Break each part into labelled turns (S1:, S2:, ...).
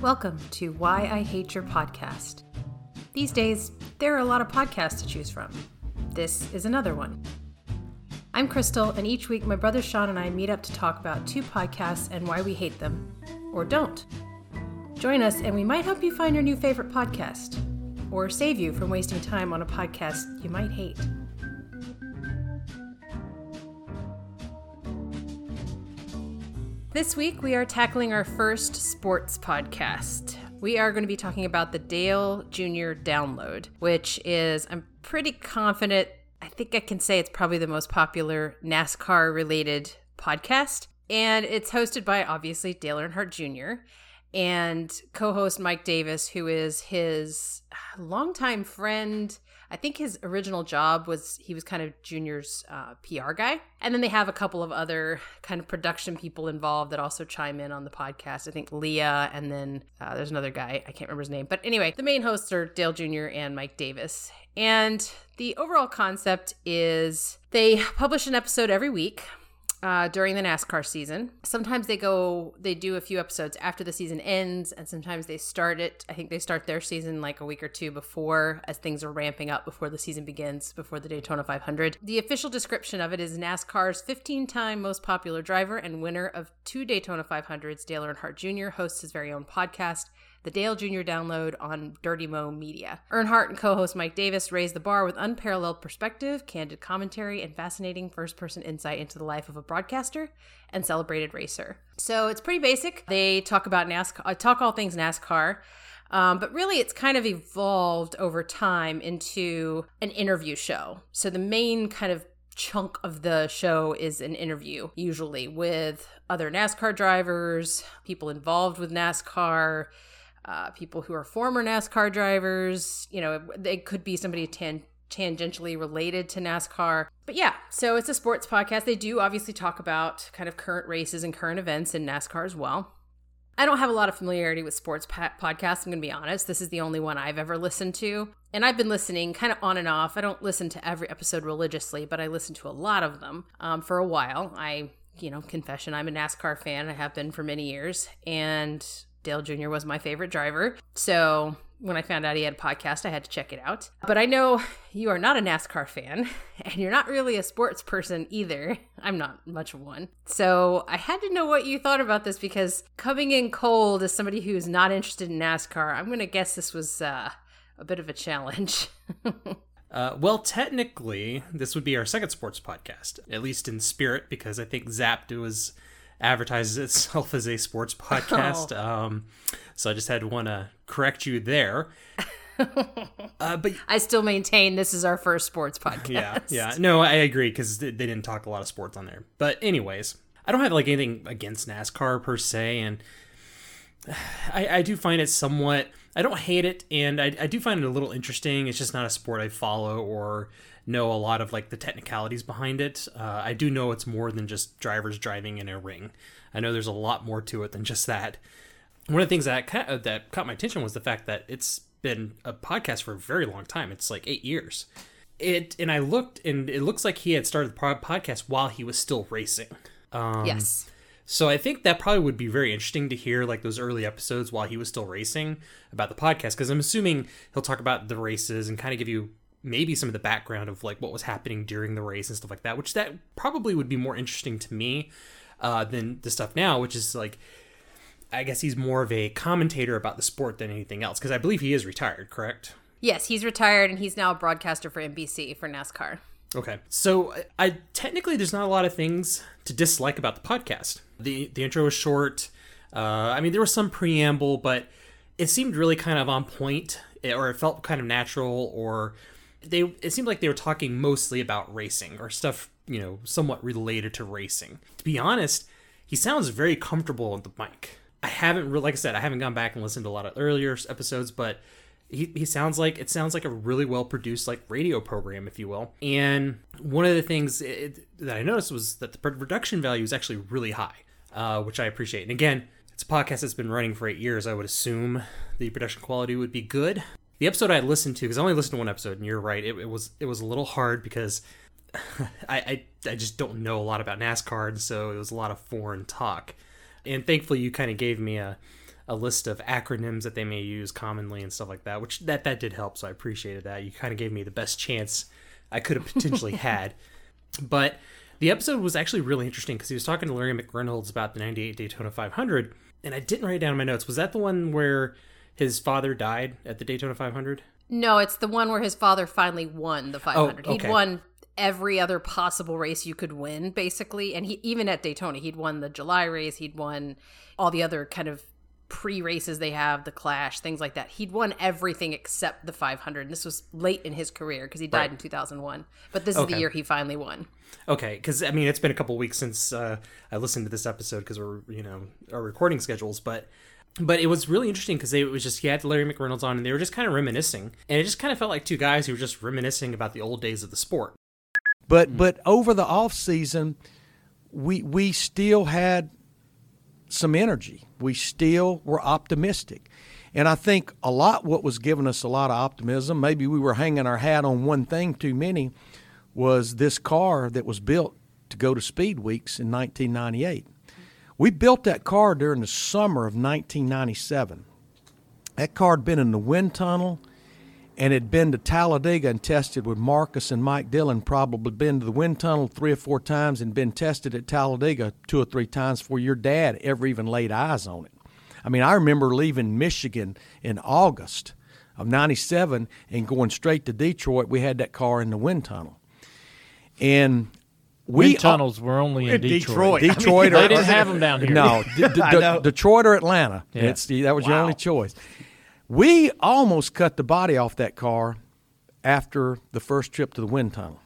S1: Welcome to Why I Hate Your Podcast. These days, there are a lot of podcasts to choose from. This is another one. I'm Crystal, and each week my brother Sean and I meet up to talk about two podcasts and why we hate them, or don't. Join us, and we might help you find your new favorite podcast, or save you from wasting time on a podcast you might hate. This week, we are tackling our first sports podcast. We are going to be talking about the Dale Jr. Download, which is, I'm pretty confident, I think I can say it's probably the most popular NASCAR related podcast. And it's hosted by obviously Dale Earnhardt Jr. and co host Mike Davis, who is his uh, longtime friend I think his original job was he was kind of Junior's uh, PR guy. And then they have a couple of other kind of production people involved that also chime in on the podcast. I think Leah, and then uh, there's another guy. I can't remember his name. But anyway, the main hosts are Dale Jr. and Mike Davis. And the overall concept is they publish an episode every week uh, during the NASCAR season. Sometimes they go, they do a few episodes after the season ends, and sometimes they start it. I think they start their season like a week or two before, as things are ramping up before the season begins, before the Daytona 500. The official description of it is NASCAR's 15 time most popular driver and winner of two Daytona 500s, Dale Earnhardt Jr., hosts his very own podcast the Dale Jr. download on Dirty Mo Media. Earnhardt and co host Mike Davis raise the bar with unparalleled perspective, candid commentary, and fascinating first person insight into the life of a broadcaster and celebrated racer. So it's pretty basic. They talk about NASCAR, uh, talk all things NASCAR. Um, but really, it's kind of evolved over time into an interview show. So the main kind of chunk of the show is an interview, usually with other NASCAR drivers, people involved with NASCAR, uh, people who are former NASCAR drivers. You know, it could be somebody tan- tangentially related to NASCAR. But yeah, so it's a sports podcast. They do obviously talk about kind of current races and current events in NASCAR as well. I don't have a lot of familiarity with sports pa- podcasts, I'm going to be honest. This is the only one I've ever listened to. And I've been listening kind of on and off. I don't listen to every episode religiously, but I listen to a lot of them um, for a while. I, you know, confession, I'm a NASCAR fan. I have been for many years. And Dale Jr. was my favorite driver. So when I found out he had a podcast, I had to check it out. But I know you are not a NASCAR fan, and you're not really a sports person either. I'm not much of one. So I had to know what you thought about this because coming in cold as somebody who's not interested in NASCAR, I'm going to guess this was uh, a bit of a challenge.
S2: Uh, well, technically, this would be our second sports podcast, at least in spirit, because I think Zapped was advertises itself as a sports podcast. Oh. Um, so I just had to want to correct you there.
S1: uh, but I still maintain this is our first sports podcast.
S2: Yeah, yeah. No, I agree because they didn't talk a lot of sports on there. But anyways, I don't have like anything against NASCAR per se, and I, I do find it somewhat. I don't hate it, and I, I do find it a little interesting. It's just not a sport I follow or know a lot of like the technicalities behind it. Uh, I do know it's more than just drivers driving in a ring. I know there's a lot more to it than just that. One of the things that ca- that caught my attention was the fact that it's been a podcast for a very long time. It's like eight years. It and I looked and it looks like he had started the podcast while he was still racing.
S1: Um, yes.
S2: So I think that probably would be very interesting to hear like those early episodes while he was still racing about the podcast because I'm assuming he'll talk about the races and kind of give you maybe some of the background of like what was happening during the race and stuff like that, which that probably would be more interesting to me uh, than the stuff now, which is like I guess he's more of a commentator about the sport than anything else because I believe he is retired, correct?
S1: Yes, he's retired and he's now a broadcaster for NBC for NASCAR.
S2: Okay. So I technically there's not a lot of things to dislike about the podcast. The the intro was short. Uh, I mean there was some preamble, but it seemed really kind of on point, or it felt kind of natural, or they it seemed like they were talking mostly about racing or stuff you know somewhat related to racing. To be honest he sounds very comfortable on the mic. I haven't like i said i haven't gone back and listened to a lot of earlier episodes but he, he sounds like it sounds like a really well produced like radio program if you will. And one of the things it, that i noticed was that the production value is actually really high uh, which i appreciate. And again it's a podcast that's been running for eight years. I would assume the production quality would be good the episode I listened to because I only listened to one episode, and you're right, it, it was it was a little hard because I, I I just don't know a lot about NASCAR, and so it was a lot of foreign talk. And thankfully, you kind of gave me a a list of acronyms that they may use commonly and stuff like that, which that that did help. So I appreciated that. You kind of gave me the best chance I could have potentially had. But the episode was actually really interesting because he was talking to Larry McReynolds about the 98 Daytona 500, and I didn't write it down in my notes. Was that the one where his father died at the Daytona 500?
S1: No, it's the one where his father finally won the 500.
S2: Oh, okay.
S1: He'd won every other possible race you could win, basically. And he even at Daytona, he'd won the July race, he'd won all the other kind of pre races they have, the Clash, things like that. He'd won everything except the 500. And this was late in his career because he died
S2: Right.
S1: in 2001. But this is the year he finally won.
S2: Okay, because I mean it's been a couple weeks since uh, I listened to this episode because we're you know our recording schedules, but but it was really interesting because it was just he had Larry McReynolds on and they were just kind of reminiscing, and it just kind of felt like two guys who were just reminiscing about the old days of the sport.
S3: But mm. but over the off season, we we still had some energy. We still were optimistic. And I think a lot what was giving us a lot of optimism, maybe we were hanging our hat on one thing too many, was this car that was built to go to Speed Weeks in 1998. We built that car during the summer of 1997. That car had been in the wind tunnel and had been to Talladega and tested with Marcus and Mike Dillon, probably been to the wind tunnel three or four times and been tested at Talladega two or three times before your dad ever even laid eyes on it. I mean, I remember leaving Michigan in August of 97 and going straight to Detroit. We had that car in the wind tunnel. And we
S4: Wind tunnels were only in
S5: In
S4: Detroit.
S5: Detroit.
S3: Detroit
S4: They
S3: or
S4: didn't have them down here.
S3: no, d- d-
S5: I
S3: d-
S5: know.
S3: Detroit or Atlanta.
S4: Yeah.
S3: It's that was your only choice. We almost cut the body off that car after the first trip to the wind tunnel,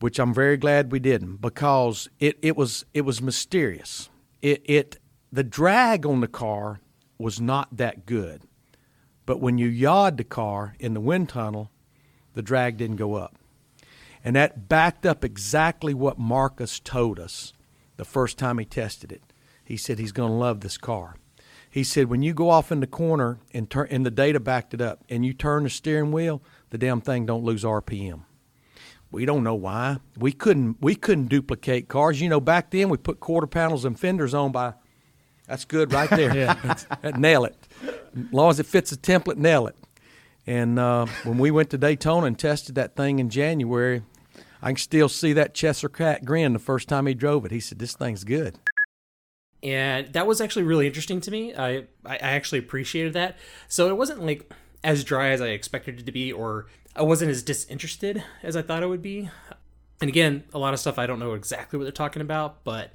S3: which I'm very glad we didn't because it, it was it was mysterious. It it the drag on the car was not that good, but when you yawed the car in the wind tunnel, the drag didn't go up. And that backed up exactly what Marcus told us the first time he tested it. He said he's going to love this car. He said when you go off in the corner and turn and the data backed it up and you turn the steering wheel, the damn thing don't lose RPM. We don't know why. We couldn't we couldn't duplicate cars. You know, back then we put quarter panels and fenders on by that's good right there.
S4: Yeah.
S3: nail it. As long as it fits the template, nail it. And uh, when we went to Daytona and tested that thing in January, I can still see that Chester cat grin the first time he drove it. He said, "This thing's good."
S2: and that was actually really interesting to me. I I I actually appreciated that. So it wasn't like as dry as I expected it to be, or I wasn't as disinterested as I thought it would be. And again, a lot of stuff I don't know exactly what they're talking about, but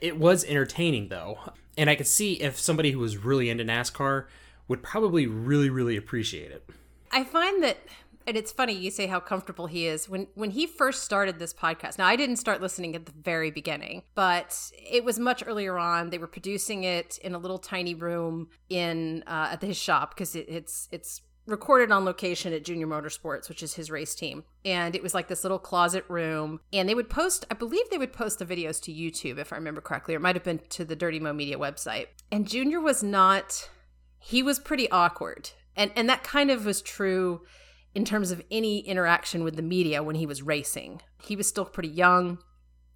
S2: it was entertaining though, and I could see if somebody who was really into NASCAR would probably really really appreciate it.
S1: I find that and it's funny you say how comfortable he is when when he first started this podcast. Now I didn't start listening at the very beginning, but it was much earlier on. They were producing it in a little tiny room in uh, at his shop because it, it's it's recorded on location at Junior Motorsports, which is his race team. And it was like this little closet room. And they would post, I believe they would post the videos to YouTube, if I remember correctly, or it might have been to the Dirty Mo Media website. And Junior was not, he was pretty awkward. And, and that kind of was true in terms of any interaction with the media when he was racing. He was still pretty young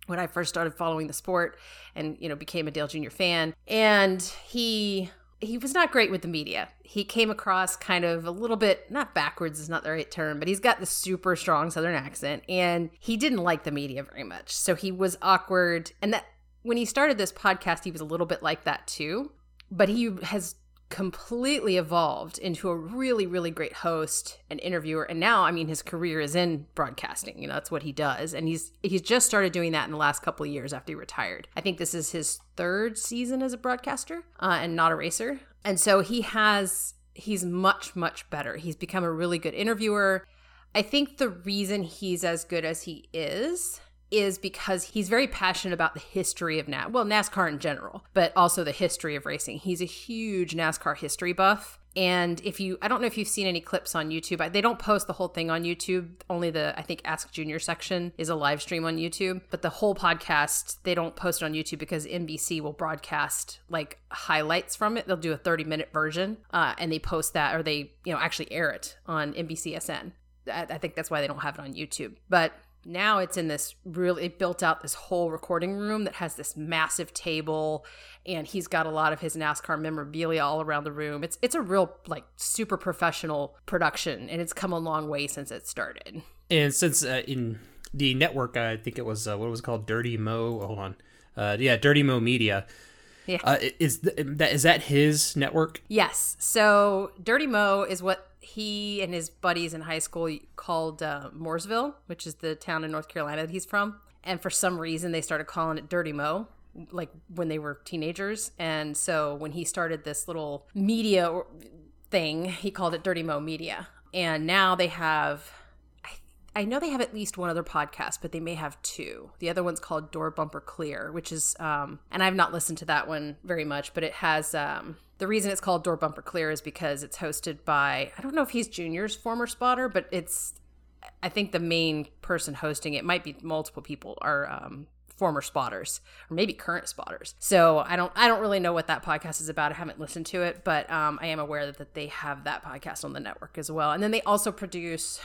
S1: when I first started following the sport and, you know, became a Dale Jr. fan. And he he was not great with the media. He came across kind of a little bit not backwards is not the right term, but he's got the super strong southern accent and he didn't like the media very much. So he was awkward and that when he started this podcast he was a little bit like that too, but he has completely evolved into a really really great host and interviewer. And now i mean his career is in broadcasting you know that's what he does. And he's he's just started doing that in the last couple of years after he retired. I think this is his third season as a broadcaster uh, and not a racer. And so he has he's much much better. He's become a really good interviewer. I think the reason he's as good as he is is because he's very passionate about the history of NASCAR, well, NASCAR in general, but also the history of racing. He's a huge NASCAR history buff. And if you, I don't know if you've seen any clips on YouTube. They don't post the whole thing on YouTube. Only the, I think, Ask Junior section is a live stream on YouTube. But the whole podcast, they don't post it on YouTube because NBC will broadcast like highlights from it. They'll do a 30 minute version uh, and they post that or they, you know, actually air it on NBCSN. I I think that's why they don't have it on YouTube. But Now it's in this really it built out this whole recording room that has this massive table and he's got a lot of his NASCAR memorabilia all around the room. It's it's a real like super professional production and it's come a long way since it started.
S2: And since uh, in the network, I think it was uh, what was it called Dirty Mo. Hold on, uh, yeah, Dirty Mo Media.
S1: Yeah.
S2: Uh, is th- that is that his network?
S1: Yes. So Dirty Mo is what he and his buddies in high school called uh, Mooresville, which is the town in North Carolina that he's from. And for some reason, they started calling it Dirty Mo, like when they were teenagers. And so when he started this little media thing, he called it Dirty Mo Media. And now they have I know they have at least one other podcast, but they may have two. The other one's called Door Bumper Clear, which is, um, and I've not listened to that one very much, but it has, um, the reason it's called Door Bumper Clear is because it's hosted by, I don't know if he's Junior's former spotter, but it's, I think the main person hosting it might be multiple people are, um, former spotters or maybe current spotters. So I don't I don't really know what that podcast is about. I haven't listened to it, but um, I am aware that, that they have that podcast on the network as well. And then they also produce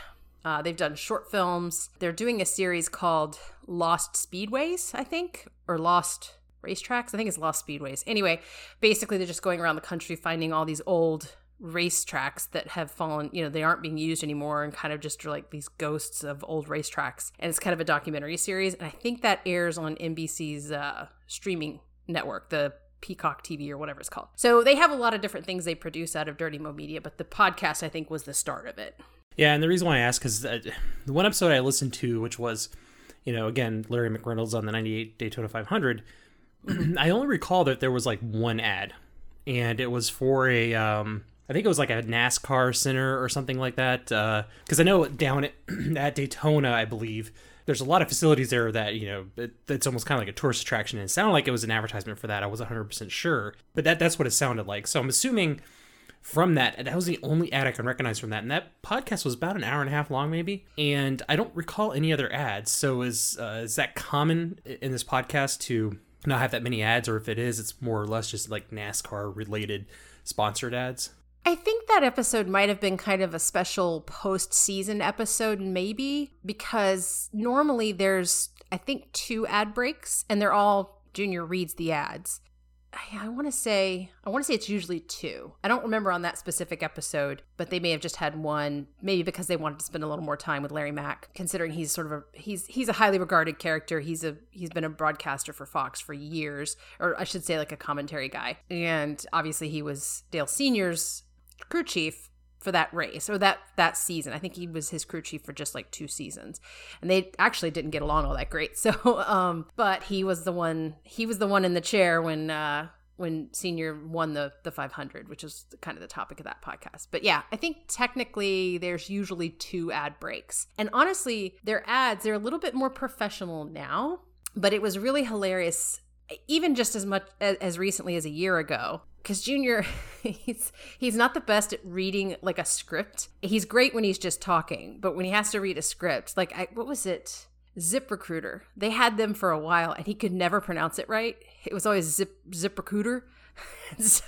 S1: uh, they've done short films. They're doing a series called Lost Speedways, I think, or Lost Racetracks. I think it's Lost Speedways. Anyway, basically, they're just going around the country finding all these old racetracks that have fallen, you know, they aren't being used anymore and kind of just are like these ghosts of old racetracks. And it's kind of a documentary series. And I think that airs on NBC's uh, streaming network, the Peacock TV or whatever it's called. So they have a lot of different things they produce out of Dirty Mo Media, but the podcast, I think, was the start of it.
S2: Yeah, and the reason why I asked is the one episode I listened to, which was, you know, again Larry McReynolds on the '98 Daytona 500. I only recall that there was like one ad, and it was for a, um, I think it was like a NASCAR center or something like that. Because uh, I know down at, at Daytona, I believe there's a lot of facilities there that you know it, it's almost kind of like a tourist attraction. And it sounded like it was an advertisement for that. I was 100 percent sure, but that that's what it sounded like. So I'm assuming from that. And that was the only ad I can recognize from that. And that podcast was about an hour and a half long, maybe. And I don't recall any other ads. So is uh, is that common in this podcast to not have that many ads, or if it is, it's more or less just like NASCAR related sponsored ads?
S1: I think that episode might have been kind of a special post season episode, maybe, because normally there's, I think, two ad breaks, and they're all Junior reads the ads. I, want to say I want to say it's usually two. I don't remember on that specific episode, but they may have just had one, maybe because they wanted to spend a little more time with Larry Mack, considering he's sort of a he's he's a highly regarded character. He's a he's been a broadcaster for Fox for years, or I should say like a commentary guy. And obviously he was Dale Senior's crew chief for that race or that that season. I think he was his crew chief for just like two seasons, and they actually didn't get along all that great. So, um, but he was the one. He was the one in the chair when uh, when Senior won the the 500, which is kind of the topic of that podcast. But yeah, I think technically there's usually two ad breaks, and honestly, their ads they're a little bit more professional now. But it was really hilarious even just as much as, as recently as a year ago because junior he's he's not the best at reading like a script. He's great when he's just talking but when he has to read a script like I, what was it ZipRecruiter they had them for a while and he could never pronounce it right. It was always zip zip recruiter so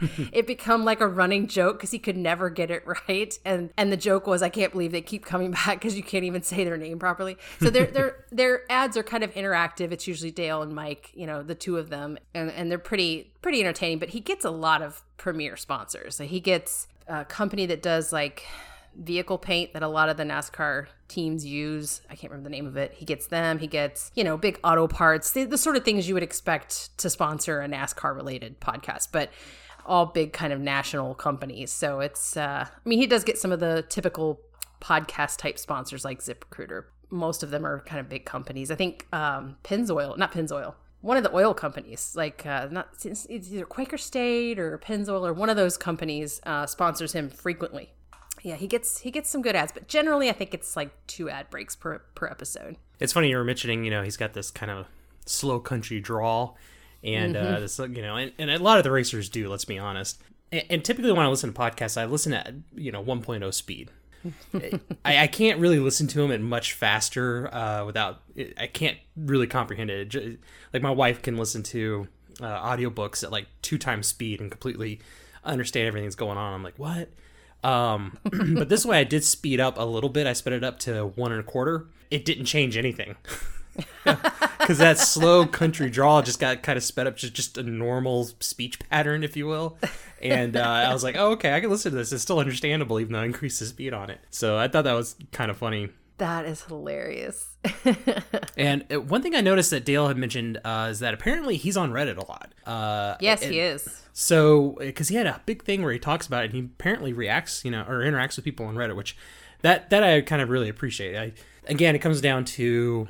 S1: it become like a running joke because he could never get it right. And and the joke was i can't believe they keep coming back because you can't even say their name properly. So their their their ads are kind of interactive. It's usually dale and mike you know the two of them. And and they're pretty pretty entertaining but he gets a lot of premier sponsors. So he gets a company that does like vehicle paint that a lot of the NASCAR teams use. I can't remember the name of it. He gets them. He gets, you know, big auto parts, the, the sort of things you would expect to sponsor a NASCAR related podcast, but all big kind of national companies. So it's, uh, I mean, he does get some of the typical podcast type sponsors like ZipRecruiter. Most of them are kind of big companies. I think um, Pennzoil, not Pennzoil, one of the oil companies, like uh, not it's either Quaker State or Pennzoil or one of those companies, uh, sponsors him frequently yeah, he gets he gets some good ads, but generally I think it's like two ad breaks per per episode.
S2: It's funny you were mentioning, you know, he's got this kind of slow country drawl, and uh, mm-hmm. uh, this, you know, and, and a lot of the racers do. Let's be honest. And, and typically when I listen to podcasts, I listen at you know 1.0 speed. I, I, can't really listen to him at much faster uh, without. I can't really comprehend it. Like my wife can listen to uh, audiobooks at like two times speed and completely understand everything's going on. I'm like, what? Um, but this way I did speed up a little bit. I sped it up to one and a quarter. It didn't change anything. Because that slow country drawl just got kind of sped up to just a normal speech pattern, if you will. And uh, I was like, oh, okay, I can listen to this. It's still understandable, even though I increased the speed on it. So I thought that was kind of funny.
S1: That is hilarious.
S2: and uh, one thing I noticed that Dale had mentioned uh, is that apparently he's on Reddit a lot. Uh,
S1: yes,
S2: and
S1: he is.
S2: So, because he had a big thing where he talks about it, and he apparently reacts, you know, or interacts with people on Reddit, which that that I kind of really appreciate. I, again, it comes down to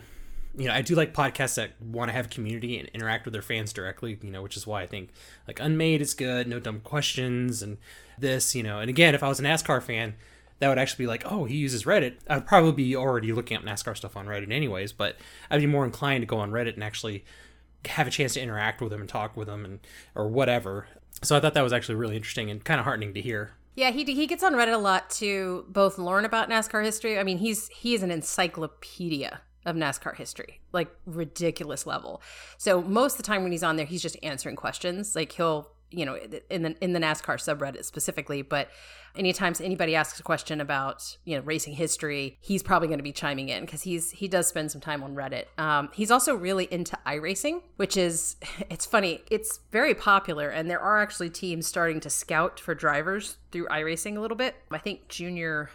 S2: you know, I do like podcasts that want to have community and interact with their fans directly, you know, which is why I think like Unmade is good, no dumb questions, and this, you know, and again, if I was a NASCAR fan, that would actually be like, oh, he uses Reddit. I'd probably be already looking up NASCAR stuff on Reddit anyways, but I'd be more inclined to go on Reddit and actually have a chance to interact with him and talk with him and or whatever. So I thought that was actually really interesting and kind of heartening to hear.
S1: Yeah, he he gets on Reddit a lot to both learn about NASCAR history. I mean, he's he is an encyclopedia of NASCAR history, like ridiculous level. So most of the time when he's on there, he's just answering questions. Like he'll, you know, in the in the NASCAR subreddit specifically, but anytime anybody asks a question about you know racing history, he's probably going to be chiming in because he's he does spend some time on Reddit. Um, he's also really into iRacing, which is it's funny. It's very popular, and there are actually teams starting to scout for drivers through iRacing a little bit. I think Junior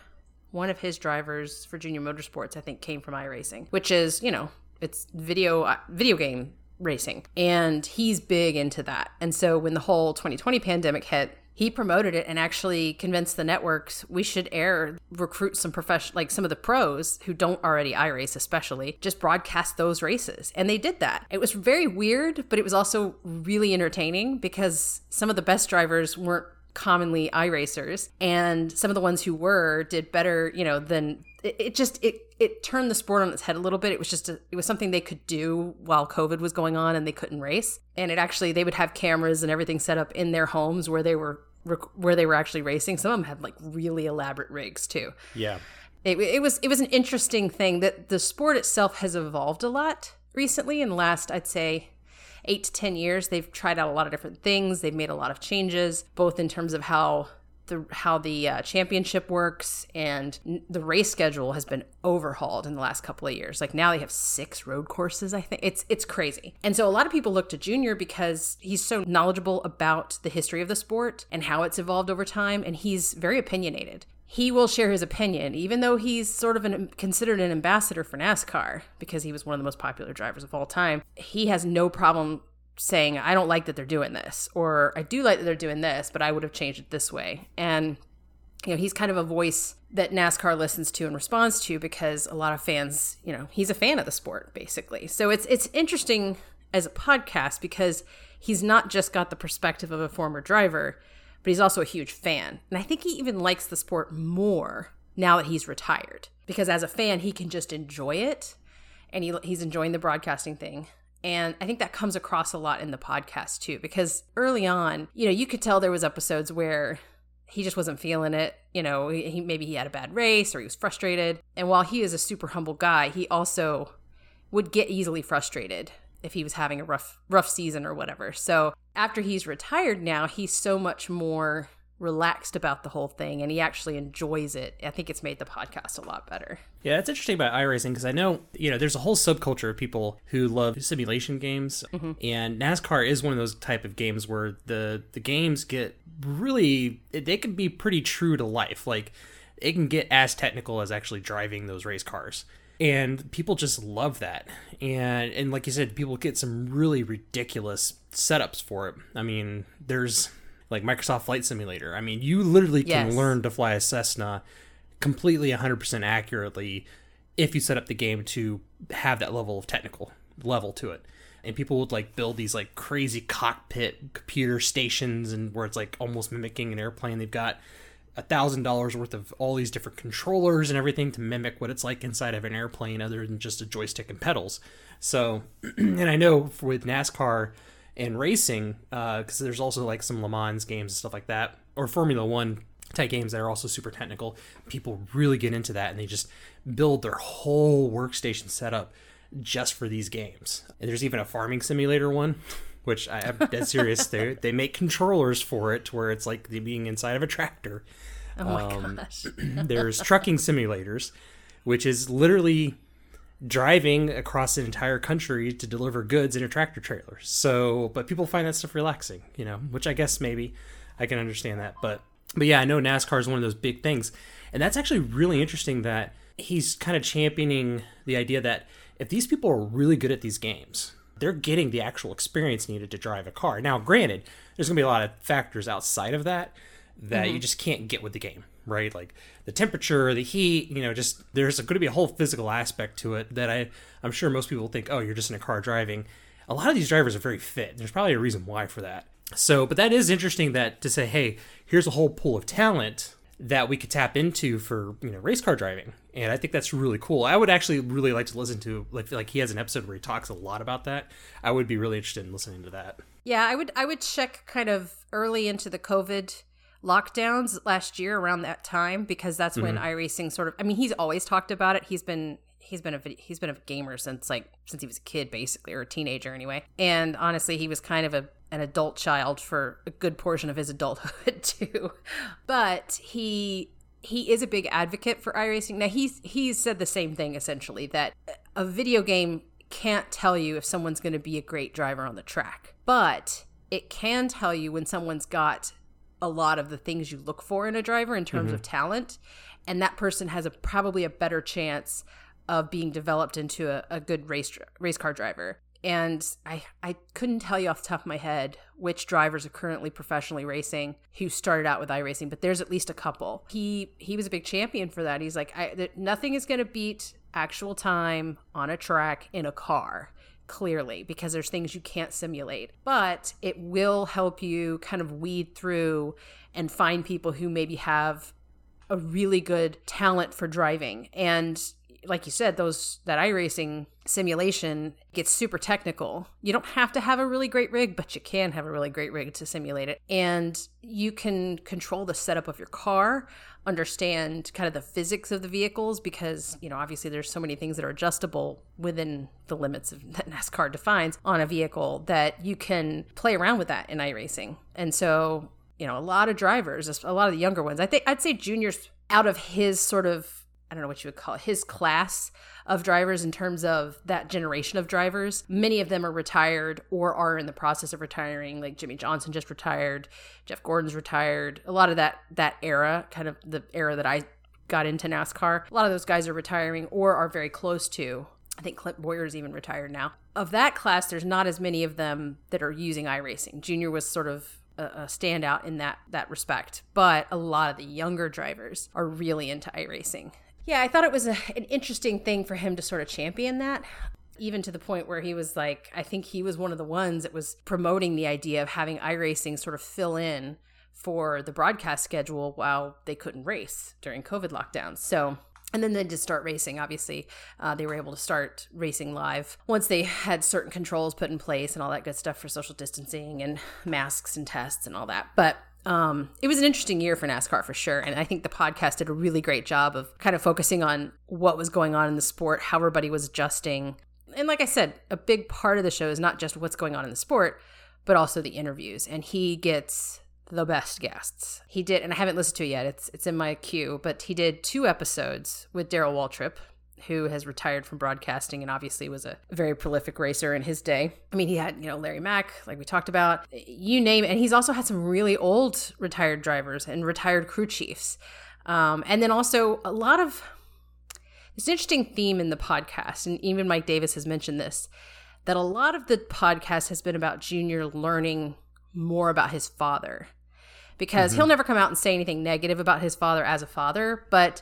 S1: one of his drivers for Junior Motorsports, I think, came from iRacing, which is, you know, it's video uh, video game racing, and he's big into that. And so when the whole 2020 pandemic hit, he promoted it and actually convinced the networks we should air recruit some professional like some of the pros who don't already iRace especially just broadcast those races and they did that it was very weird but it was also really entertaining because some of the best drivers weren't commonly iRacers, and some of the ones who were did better, you know, than it, it, just it it turned the sport on its head a little bit. It was just a, it was something they could do while COVID was going on and they couldn't race. And it actually they would have cameras and everything set up in their homes where they were where they were actually racing. Some of them had like really elaborate rigs too.
S2: Yeah.
S1: It, it was it was an interesting thing that the sport itself has evolved a lot recently in the last I'd say eight to 10 years, they've tried out a lot of different things. They've made a lot of changes, both in terms of how the how the uh, championship works and the race schedule has been overhauled in the last couple of years. Like now they have six road courses. I think it's it's crazy. And so a lot of people look to Junior because he's so knowledgeable about the history of the sport and how it's evolved over time, and he's very opinionated he will share his opinion, even though he's sort of an, considered an ambassador for NASCAR because he was one of the most popular drivers of all time. He has no problem saying, I don't like that they're doing this, or I do like that they're doing this, but I would have changed it this way. And, you know, he's kind of a voice that NASCAR listens to and responds to because a lot of fans, you know, he's a fan of the sport, basically. So it's it's interesting as a podcast because he's not just got the perspective of a former driver but he's also a huge fan. And I think he even likes the sport more now that he's retired because as a fan, he can just enjoy it and he, he's enjoying the broadcasting thing. And I think that comes across a lot in the podcast too, because early on, you know, you could tell there was episodes where he just wasn't feeling it. You know, he, maybe he had a bad race or he was frustrated. And while he is a super humble guy, he also would get easily frustrated if he was having a rough rough season or whatever. So after he's retired now, he's so much more relaxed about the whole thing and he actually enjoys it. I think it's made the podcast a lot better.
S2: Yeah, it's interesting about iRacing because I know, you know, there's a whole subculture of people who love simulation games mm-hmm. and NASCAR is one of those type of games where the the games get really they can be pretty true to life. Like it can get as technical as actually driving those race cars and people just love that and and like you said people get some really ridiculous setups for it i mean there's like microsoft flight simulator. I mean you literally can yes. learn to fly a cessna completely 100% accurately if you set up the game to have that level of technical level to it. And people would like build these like crazy cockpit computer stations and where it's like almost mimicking an airplane. They've got a thousand dollars worth of all these different controllers and everything to mimic what it's like inside of an airplane other than just a joystick and pedals. So and i know with nascar and racing because uh, there's also like some le mans games and stuff like that or formula one type games that are also super technical people really get into that and they just build their whole workstation setup just for these games and there's even a farming simulator one which I am dead serious. they they make controllers for it where it's like being inside of a tractor.
S1: Oh my um, gosh.
S2: there's trucking simulators, which is literally driving across an entire country to deliver goods in a tractor trailer. So, but people find that stuff relaxing, you know, which I guess maybe I can understand that. But, but yeah, I know NASCAR is one of those big things. And that's actually really interesting that he's kind of championing the idea that if these people are really good at these games, they're getting the actual experience needed to drive a car. Now, granted, there's going to be a lot of factors outside of that that mm-hmm. you just can't get with the game, right? Like the temperature, the heat, you know, just there's going to be a whole physical aspect to it that I I'm sure most people think, "Oh, you're just in a car driving." A lot of these drivers are very fit. There's probably a reason why for that. So, but that is interesting that to say, "Hey, here's a whole pool of talent that we could tap into for, you know, race car driving." And I think that's really cool. I would actually really like to listen to like like he has an episode where he talks a lot about that. I would be really interested in listening to that.
S1: Yeah, I would I would check kind of early into the COVID lockdowns last year around that time because that's when mm-hmm. iRacing sort of I mean he's always talked about it. He's been he's been a he's been a gamer since like since he was a kid basically or a teenager anyway. And honestly, he was kind of a an adult child for a good portion of his adulthood too. But he he is a big advocate for iRacing. Now he's he's said the same thing essentially that a video game can't tell you if someone's going to be a great driver on the track, but it can tell you when someone's got a lot of the things you look for in a driver in terms mm-hmm. of talent and that person has a probably a better chance of being developed into a, a good race race car driver and I, I couldn't tell you off the top of my head which drivers are currently professionally racing who started out with iRacing, but there's at least a couple. He he was a big champion for that. He's like, I, nothing is going to beat actual time on a track in a car clearly because there's things you can't simulate but it will help you kind of weed through and find people who maybe have a really good talent for driving. And like you said those that iRacing simulation gets super technical. You don't have to have a really great rig, but you can have a really great rig to simulate it. And you can control the setup of your car, understand kind of the physics of the vehicles because, you know, obviously there's so many things that are adjustable within the limits of that NASCAR defines on a vehicle that you can play around with that in iRacing. And so, you know, a lot of drivers, a lot of the younger ones, I think I'd say juniors out of his sort of I don't know what you would call it, his class of drivers in terms of that generation of drivers. Many of them are retired or are in the process of retiring. Like Jimmie Johnson just retired, Jeff Gordon's retired. A lot of that that era, kind of the era that I got into NASCAR, a lot of those guys are retiring or are very close to. I think Clint Bowyer's even retired now. Of that class, there's not as many of them that are using iRacing. Junior was sort of a, a standout in that that respect, but a lot of the younger drivers are really into iRacing. Yeah, I thought it was a, an interesting thing for him to sort of champion that even to the point where he was like, I think he was one of the ones that was promoting the idea of having iRacing sort of fill in for the broadcast schedule while they couldn't race during COVID lockdowns. So, and then they did start racing. Obviously, uh, they were able to start racing live once they had certain controls put in place and all that good stuff for social distancing and masks and tests and all that. But um, it was an interesting year for NASCAR for sure. And I think the podcast did a really great job of kind of focusing on what was going on in the sport, how everybody was adjusting. And like I said, a big part of the show is not just what's going on in the sport, but also the interviews. And he gets the best guests. He did, and I haven't listened to it yet. It's it's in my queue, but he did two episodes with Darrell Waltrip, who has retired from broadcasting and obviously was a very prolific racer in his day. I mean, he had, you know, Larry Mack, like we talked about, you name it. And he's also had some really old retired drivers and retired crew chiefs. Um, and then also a lot of, it's an interesting theme in the podcast. And even Mike Davis has mentioned this that a lot of the podcast has been about Junior learning more about his father because mm-hmm. he'll never come out and say anything negative about his father as a father, but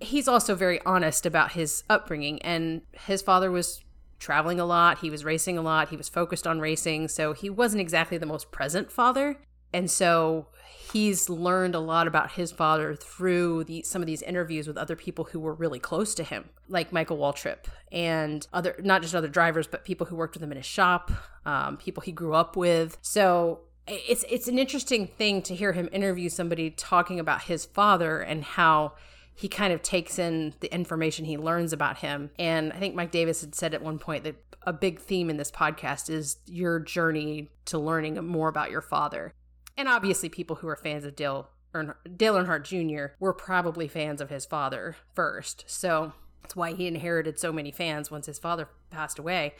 S1: he's also very honest about his upbringing and his father was traveling a lot he was racing a lot he was focused on racing so he wasn't exactly the most present father and so he's learned a lot about his father through the, some of these interviews with other people who were really close to him like michael waltrip and other not just other drivers but people who worked with him in his shop um, people he grew up with. So it's it's an interesting thing to hear him interview somebody talking about his father and how he kind of takes in the information he learns about him. And I think Mike Davis had said at one point that a big theme in this podcast is your journey to learning more about your father. And obviously, people who are fans of Dale Earnhardt, Dale Earnhardt Jr. were probably fans of his father first. So that's why he inherited so many fans once his father passed away.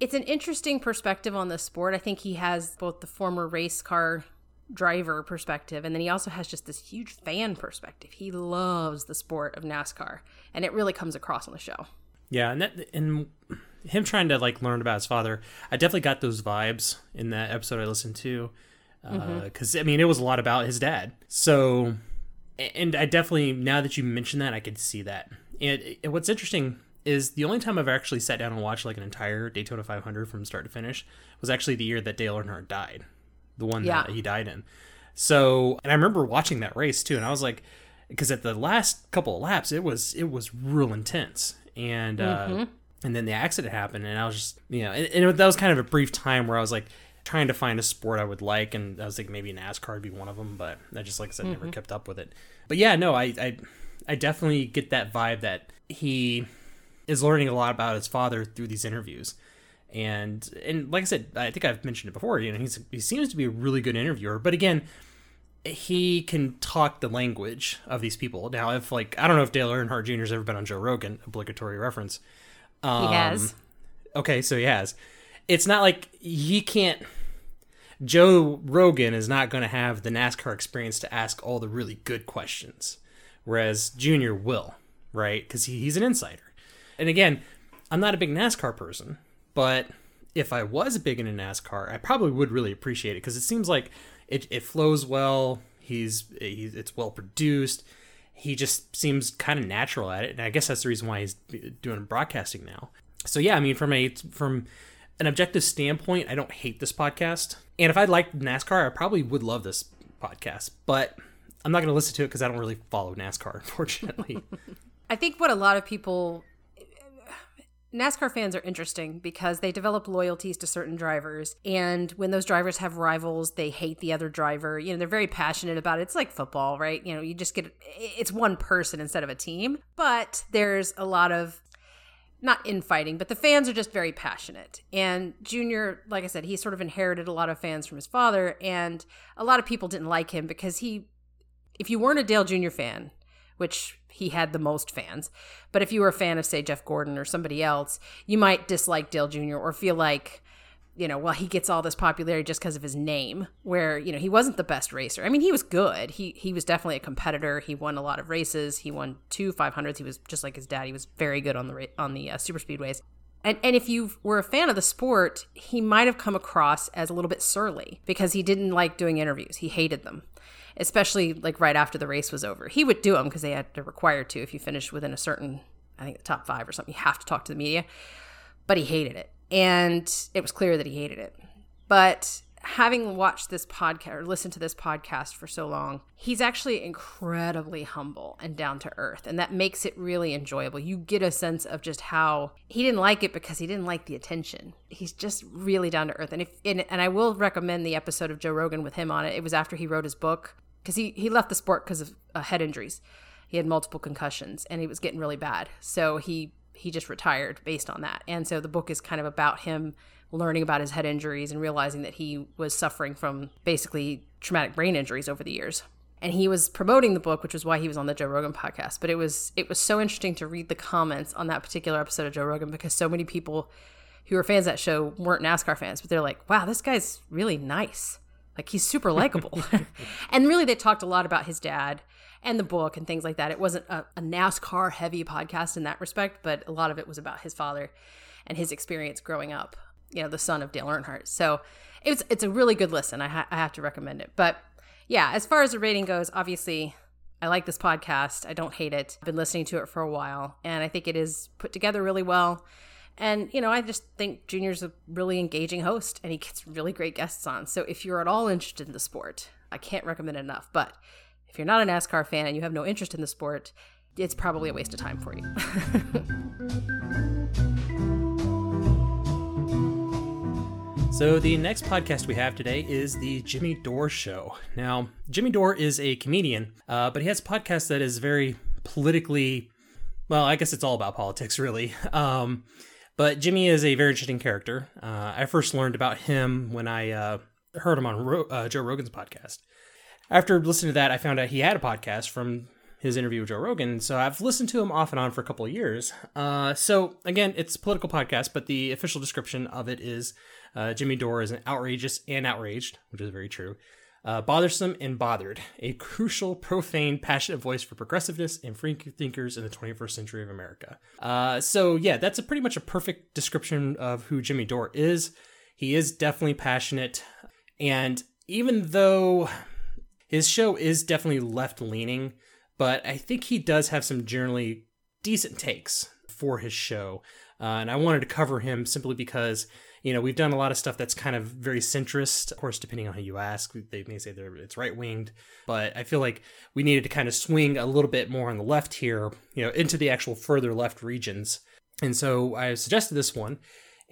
S1: It's an interesting perspective on the sport. I think he has both the former race car driver perspective and then he also has just this huge fan perspective. He loves the sport of NASCAR and it really comes across on the show.
S2: Yeah, and that, and him trying to like learn about his father, I definitely got those vibes in that episode I listened to because uh, I mean it was a lot about his dad. So, and I definitely now that you mention that, I could see that. And, and what's interesting is the only time I've actually sat down and watched like an entire Daytona 500 from start to finish was actually the year that Dale Earnhardt died, the one
S1: Yeah.
S2: that he died in. So, and I remember watching that race too, and I was like, because at the last couple of laps, it was it was real intense, and uh, and then the accident happened, and I was just you know, and, and that was kind of a brief time where I was like trying to find a sport I would like, and I was like maybe NASCAR would be one of them, but I just like I said never kept up with it. But yeah, no, I I I definitely get that vibe that he is learning a lot about his father through these interviews. And and like I said, I think I've mentioned it before. You know, he's he seems to be a really good interviewer. But again, he can talk the language of these people. Now, if like I don't know if Dale Earnhardt Jr. has ever been on Joe Rogan, obligatory reference. Um,
S1: He has.
S2: Okay, so he has. It's not like he can't. Joe Rogan is not going to have the NASCAR experience to ask all the really good questions, whereas Junior will, right? Because he, he's an insider. And again, I'm not a big NASCAR person, but if I was big into NASCAR, I probably would really appreciate it because it seems like it, it flows well. He's, he's it's well produced. He just seems kind of natural at it, and I guess that's the reason why he's doing broadcasting now. So yeah, I mean, from a from an objective standpoint, I don't hate this podcast. And if I liked NASCAR, I probably would love this podcast. But I'm not going to listen to it because I don't really follow NASCAR, unfortunately.
S1: I think what a lot of people NASCAR fans are interesting because they develop loyalties to certain drivers. And when those drivers have rivals, they hate the other driver. You know, they're very passionate about it. It's like football, right? You know, you just get it's one person instead of a team. But there's a lot of not infighting, but the fans are just very passionate. And Junior, like I said, he sort of inherited a lot of fans from his father. And a lot of people didn't like him because he, if you weren't a Dale Jr. fan, which he had the most fans. But if you were a fan of, say, Jeff Gordon or somebody else, you might dislike Dale Jr. or feel like, you know, well, he gets all this popularity just because of his name, where, you know, he wasn't the best racer. I mean, he was good. He he was definitely a competitor. He won a lot of races. He won two 500s. He was just like his dad. He was very good on the on the uh, super speedways. And, and if you were a fan of the sport, he might have come across as a little bit surly because he didn't like doing interviews. He hated them especially like right after the race was over. He would do them because they had to require to. If you finished within a certain, I think the top five or something, you have to talk to the media. But he hated it, and it was clear that he hated it. But having watched this podcast or listened to this podcast for so long, he's actually incredibly humble and down to earth, and that makes it really enjoyable. You get a sense of just how he didn't like it because he didn't like the attention. He's just really down to earth, and if and, and I will recommend the episode of Joe Rogan with him on it. It was after he wrote his book because he he left the sport because of uh, head injuries. He had multiple concussions, and he was getting really bad, so he he just retired based on that. And so the book is kind of about him learning about his head injuries and realizing that he was suffering from basically traumatic brain injuries over the years. And he was promoting the book, which was why he was on the Joe Rogan podcast. But it was it was so interesting to read the comments on that particular episode of Joe Rogan because so many people who were fans of that show weren't NASCAR fans, but they're like, "Wow, this guy's really nice. Like he's super likable." and really, they talked a lot about his dad and the book and things like that. It wasn't a, a NASCAR heavy podcast in that respect, but a lot of it was about his father and his experience growing up you know the son of Dale Earnhardt. So it's it's a really good listen. I, ha- I have to recommend it. But yeah, as far as the rating goes, obviously I like this podcast. I don't hate it. I've been listening to it for a while, and I think it is put together really well. And you know, I just think Junior's a really engaging host, and he gets really great guests on. So if you're at all interested in the sport, I can't recommend it enough. But if you're not a NASCAR fan and you have no interest in the sport, it's probably a waste of time for you.
S2: So, the next podcast we have today is the Jimmy Dore Show. Now, Jimmy Dore is a comedian, uh, but he has a podcast that is very politically, well, I guess it's all about politics, really. Um, but Jimmy is a very interesting character. Uh, I first learned about him when I uh, heard him on Ro- uh, Joe Rogan's podcast. after listening to that, I found out he had a podcast from his interview with Joe Rogan. So I've listened to him off and on for a couple of years. Uh, so again, it's a political podcast, but the official description of it is uh, Jimmy Dore is an outrageous and outraged, which is very true. Uh, bothersome and bothered, a crucial, profane, passionate voice for progressiveness and free thinkers in the 21st century of America. Uh, so, yeah, that's a pretty much a perfect description of who Jimmy Dore is. He is definitely passionate, and even though his show is definitely left leaning, but I think he does have some generally decent takes for his show. Uh, and I wanted to cover him simply because you know, we've done a lot of stuff that's kind of very centrist. Of course, depending on who you ask, they may say they're it's right winged, but I feel like we needed to kind of swing a little bit more on the left here, you know, into the actual further left regions. And so I suggested this one.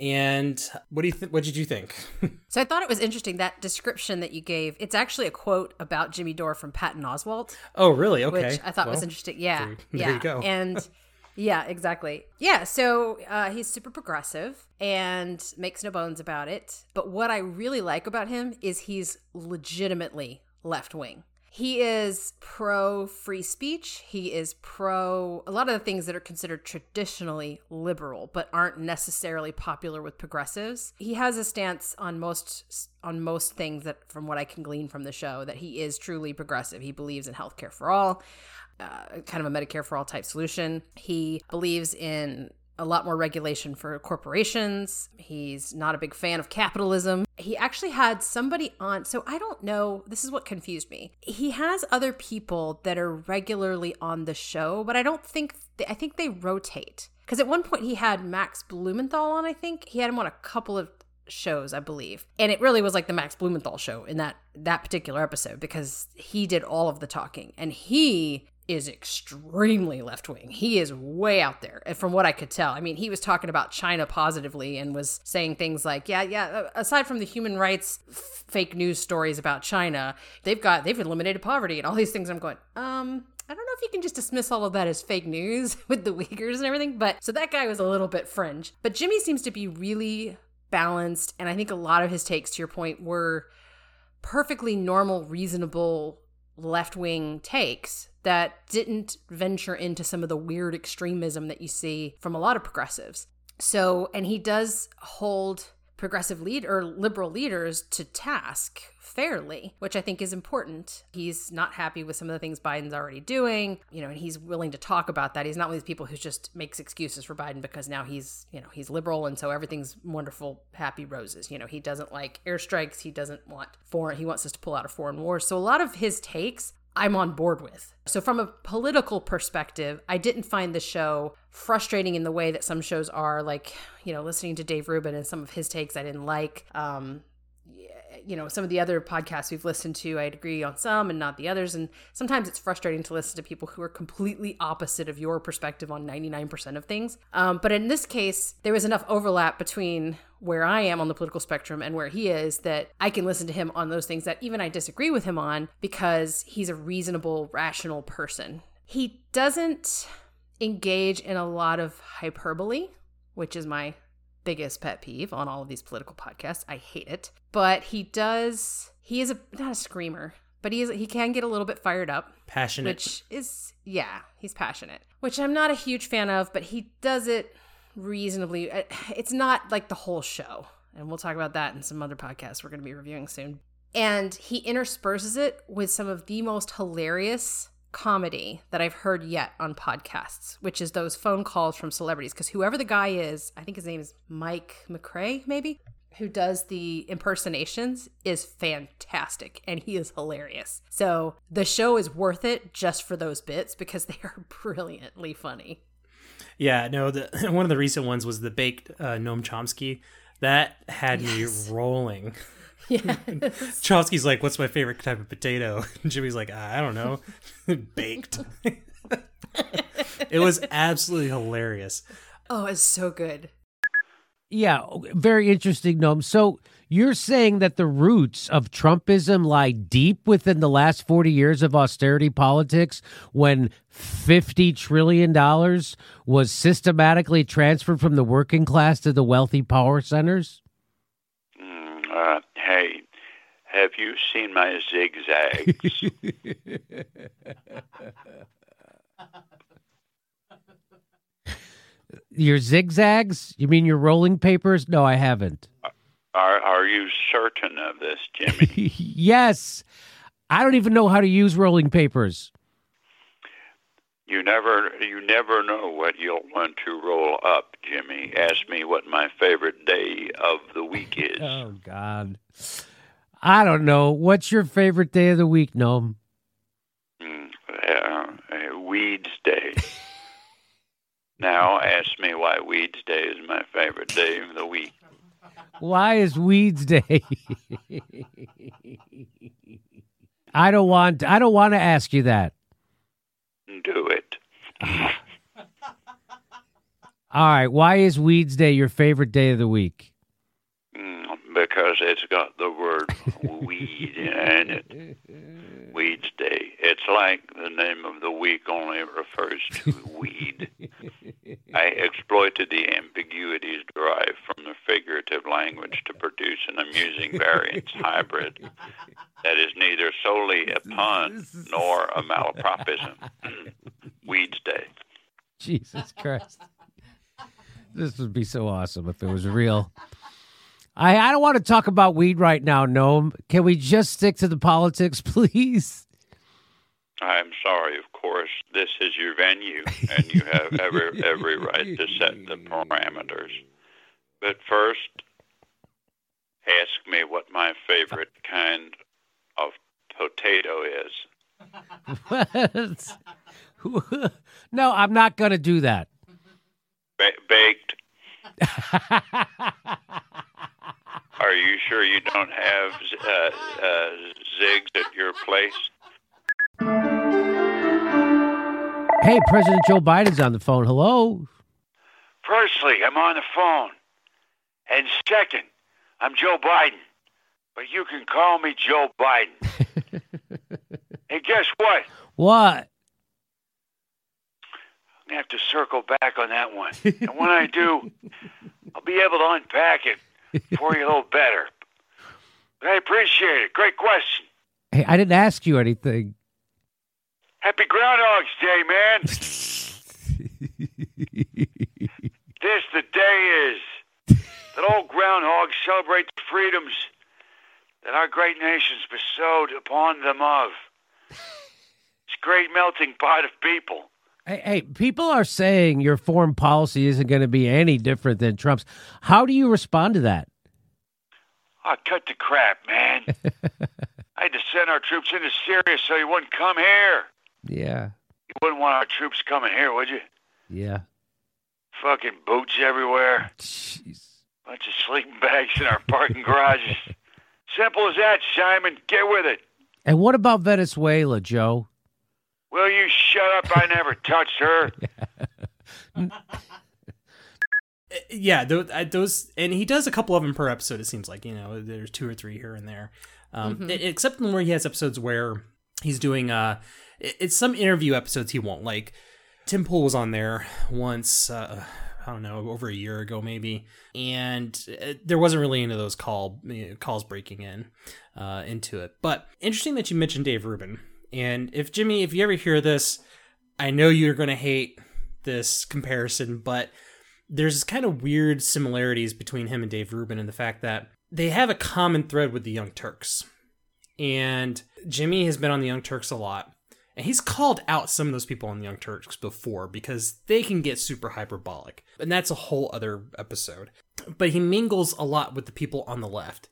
S2: And what do you think? What did you think?
S1: so I thought it was interesting that description that you gave. It's actually a quote about Jimmy Dore from Patton Oswalt.
S2: Oh, really? Okay.
S1: Which I thought well, was interesting. Yeah.
S2: There,
S1: yeah.
S2: You go.
S1: And Yeah, exactly. Yeah, so uh, he's super progressive and makes no bones about it. But what I really like about him is he's legitimately left wing. He is pro free speech. He is pro a lot of the things that are considered traditionally liberal, but aren't necessarily popular with progressives. He has a stance on most on most things that, from what I can glean from the show, that he is truly progressive. He believes in healthcare for all uh, kind of a Medicare for all type solution. He believes in a lot more regulation for corporations. He's not a big fan of capitalism. He actually had somebody on, so I don't know, this is what confused me. He has other people that are regularly on the show, but I don't think, they, I think they rotate. Because at one point he had Max Blumenthal on, I think. He had him on a couple of shows, I believe. And it really was like the Max Blumenthal show in that that particular episode because he did all of the talking and he is extremely left wing. He is way out there. And from what I could tell, I mean, he was talking about China positively and was saying things like, yeah, yeah, aside from the human rights f- fake news stories about China, they've got, they've eliminated poverty and all these things. I'm going, um, I don't know if you can just dismiss all of that as fake news with the Uyghurs and everything. But so that guy was a little bit fringe. But Jimmy seems to be really balanced. And I think a lot of his takes, to your point, were perfectly normal, reasonable left wing takes that didn't venture into some of the weird extremism that you see from a lot of progressives. So, and he does hold progressive lead or liberal leaders to task fairly, which I think is important. He's not happy with some of the things Biden's already doing, you know, and he's willing to talk about that. He's not one of these people who just makes excuses for Biden because now he's, you know, he's liberal and so everything's wonderful, happy roses. You know, he doesn't like airstrikes, he doesn't want foreign, he wants us to pull out of foreign wars. So a lot of his takes I'm on board with. So, from a political perspective, I didn't find the show frustrating in the way that some shows are, like, you know, listening to Dave Rubin and some of his takes I didn't like. Um, you know, some of the other podcasts we've listened to, I'd agree on some and not the others. And sometimes it's frustrating to listen to people who are completely opposite of your perspective on 99% of things. Um, but in this case, there was enough overlap between where I am on the political spectrum and where he is that I can listen to him on those things that even I disagree with him on because he's a reasonable, rational person. He doesn't engage in a lot of hyperbole, which is my biggest pet peeve on all of these political podcasts. I hate it. But he does he is a not a screamer, but he is he can get a little bit fired up.
S2: Passionate.
S1: Which is yeah, he's passionate. Which I'm not a huge fan of, but he does it reasonably uh, it's not like the whole show. And we'll talk about that in some other podcasts we're going to be reviewing soon. And he intersperses it with some of the most hilarious comedy that I've heard yet on podcasts, which is those phone calls from celebrities. Because whoever the guy is, I think his name is Mike MacRae, maybe, who does the impersonations, is fantastic and he is hilarious. So the show is worth it just for those bits because they are brilliantly funny.
S2: Yeah, no, the one of the recent ones was the baked uh, Noam Chomsky. That had yes. me rolling.
S1: Yeah.
S2: Chomsky's like, "What's my favorite type of potato?" And Jimmy's like, "I don't know, baked." it was absolutely hilarious.
S1: Oh, it's so good.
S4: Yeah, very interesting, Noam. So you're saying that the roots of Trumpism lie deep within the last 40 years of austerity politics when $50 trillion was systematically transferred from the working class to the wealthy power centers?
S5: Have you seen my zigzags?
S4: Your zigzags? You mean your rolling papers? No, I haven't.
S5: are are you certain of this, Jimmy?
S4: yes. I don't even know how to use rolling papers.
S5: You never you never know what you'll want to roll up, Jimmy. Ask me what my favorite day of the week is.
S4: Oh God. I don't know. What's your favorite day of the week, Noam?
S5: Mm, uh, uh, Weeds Day. now ask me why Weeds Day is my favorite day of the week.
S4: Why is Weeds Day? I don't want I don't want to ask you that.
S5: Do it.
S4: All right. Why is Weeds Day your favorite day of the week?
S5: Because it's got the word weed in it. Weeds Day. It's like the name of the week only refers to weed. I exploited the ambiguities derived from the figurative language to produce an amusing variance hybrid that is neither solely a pun nor a malapropism. Weeds Day.
S4: Jesus Christ. This would be so awesome if it was real. I, I don't want to talk about weed right now, Noam. Can we just stick to the politics, please?
S5: I'm sorry, of course. This is your venue, and you have every every right to set the parameters. But first, ask me what my favorite kind of potato is.
S4: What? no, I'm not going to do that.
S5: Ba- baked. Are you sure you don't have uh, uh, zigs at your place?
S4: Hey, President Joe Biden's on the phone. Hello.
S5: Firstly, I'm on the phone. And second, I'm Joe Biden. But you can call me Joe Biden. hey, guess what?
S4: What?
S5: I'm going to have to circle back on that one. And when I do, I'll be able to unpack it for you a little better. But I appreciate it. Great question.
S4: Hey, I didn't ask you anything.
S5: Happy Groundhog's Day, man. this the day is that old groundhogs celebrate the freedoms that our great nations bestowed upon them of. It's a great melting pot of people.
S4: Hey, hey, people are saying your foreign policy isn't going to be any different than Trump's. How do you respond to that?
S5: Oh, cut the crap, man. I had to send our troops into Syria so you wouldn't come here.
S4: Yeah,
S5: You wouldn't want our troops coming here, would you?
S4: yeah.
S5: Fucking boots everywhere.
S4: Jeez.
S5: Bunch of sleeping bags in our parking garages. Simple as that, Simon. Get with it.
S4: And what about Venezuela, Joe?
S5: Will you shut up? I never touched her.
S2: yeah, those, those, and he does a couple of them per episode. It seems like you know, there's two or three here and there, um, e- except when where he has episodes where he's doing uh, it's some interview episodes he won't like. Tim Pool was on there once. Uh, I don't know, over a year ago maybe, and uh, there wasn't really any of those call you know, calls breaking in uh, into it. But interesting that you mentioned Dave Rubin. And if Jimmy, if you ever hear this, I know you're going to hate this comparison, but there's kind of weird similarities between him and Dave Rubin and the fact that they have a common thread with the Young Turks. And Jimmy has been on the Young Turks a lot. And he's called out some of those people on the Young Turks before because they can get super hyperbolic. And that's a whole other episode. But he mingles a lot with the people on the left.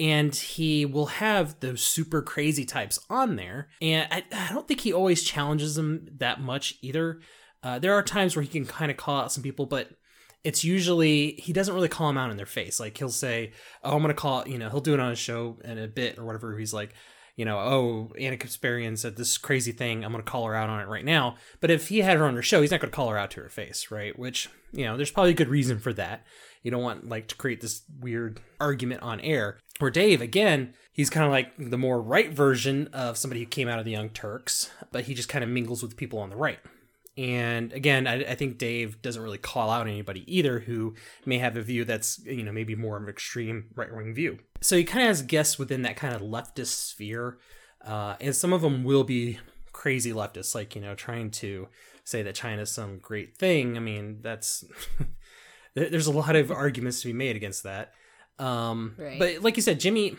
S2: And he will have those super crazy types on there. And I, I don't think he always challenges them that much either. Uh, there are times where he can kind of call out some people, but it's usually he doesn't really call them out in their face. Like he'll say, "Oh, I'm gonna call," you know, he'll do it on a show in a bit or whatever. He's like, you know, "Oh, Ana Kasparian said this crazy thing. I'm gonna call her out on it right now." But if he had her on her show, he's not gonna call her out to her face, right? Which you know, there's probably a good reason for that. You don't want like to create this weird argument on air. Where Dave, again, he's kind of like the more right version of somebody who came out of the Young Turks, but he just kind of mingles with people on the right And again, I, I, think Dave doesn't really call out anybody either who may have a view that's, you know, maybe more of an extreme right wing view. So he kind of has guests within that kind of leftist sphere. Uh, and some of them will be crazy leftists, like, you know, trying to say that China's some great thing. I mean, that's, there's a lot of arguments to be made against that. Um, right. But like you said, Jimmy,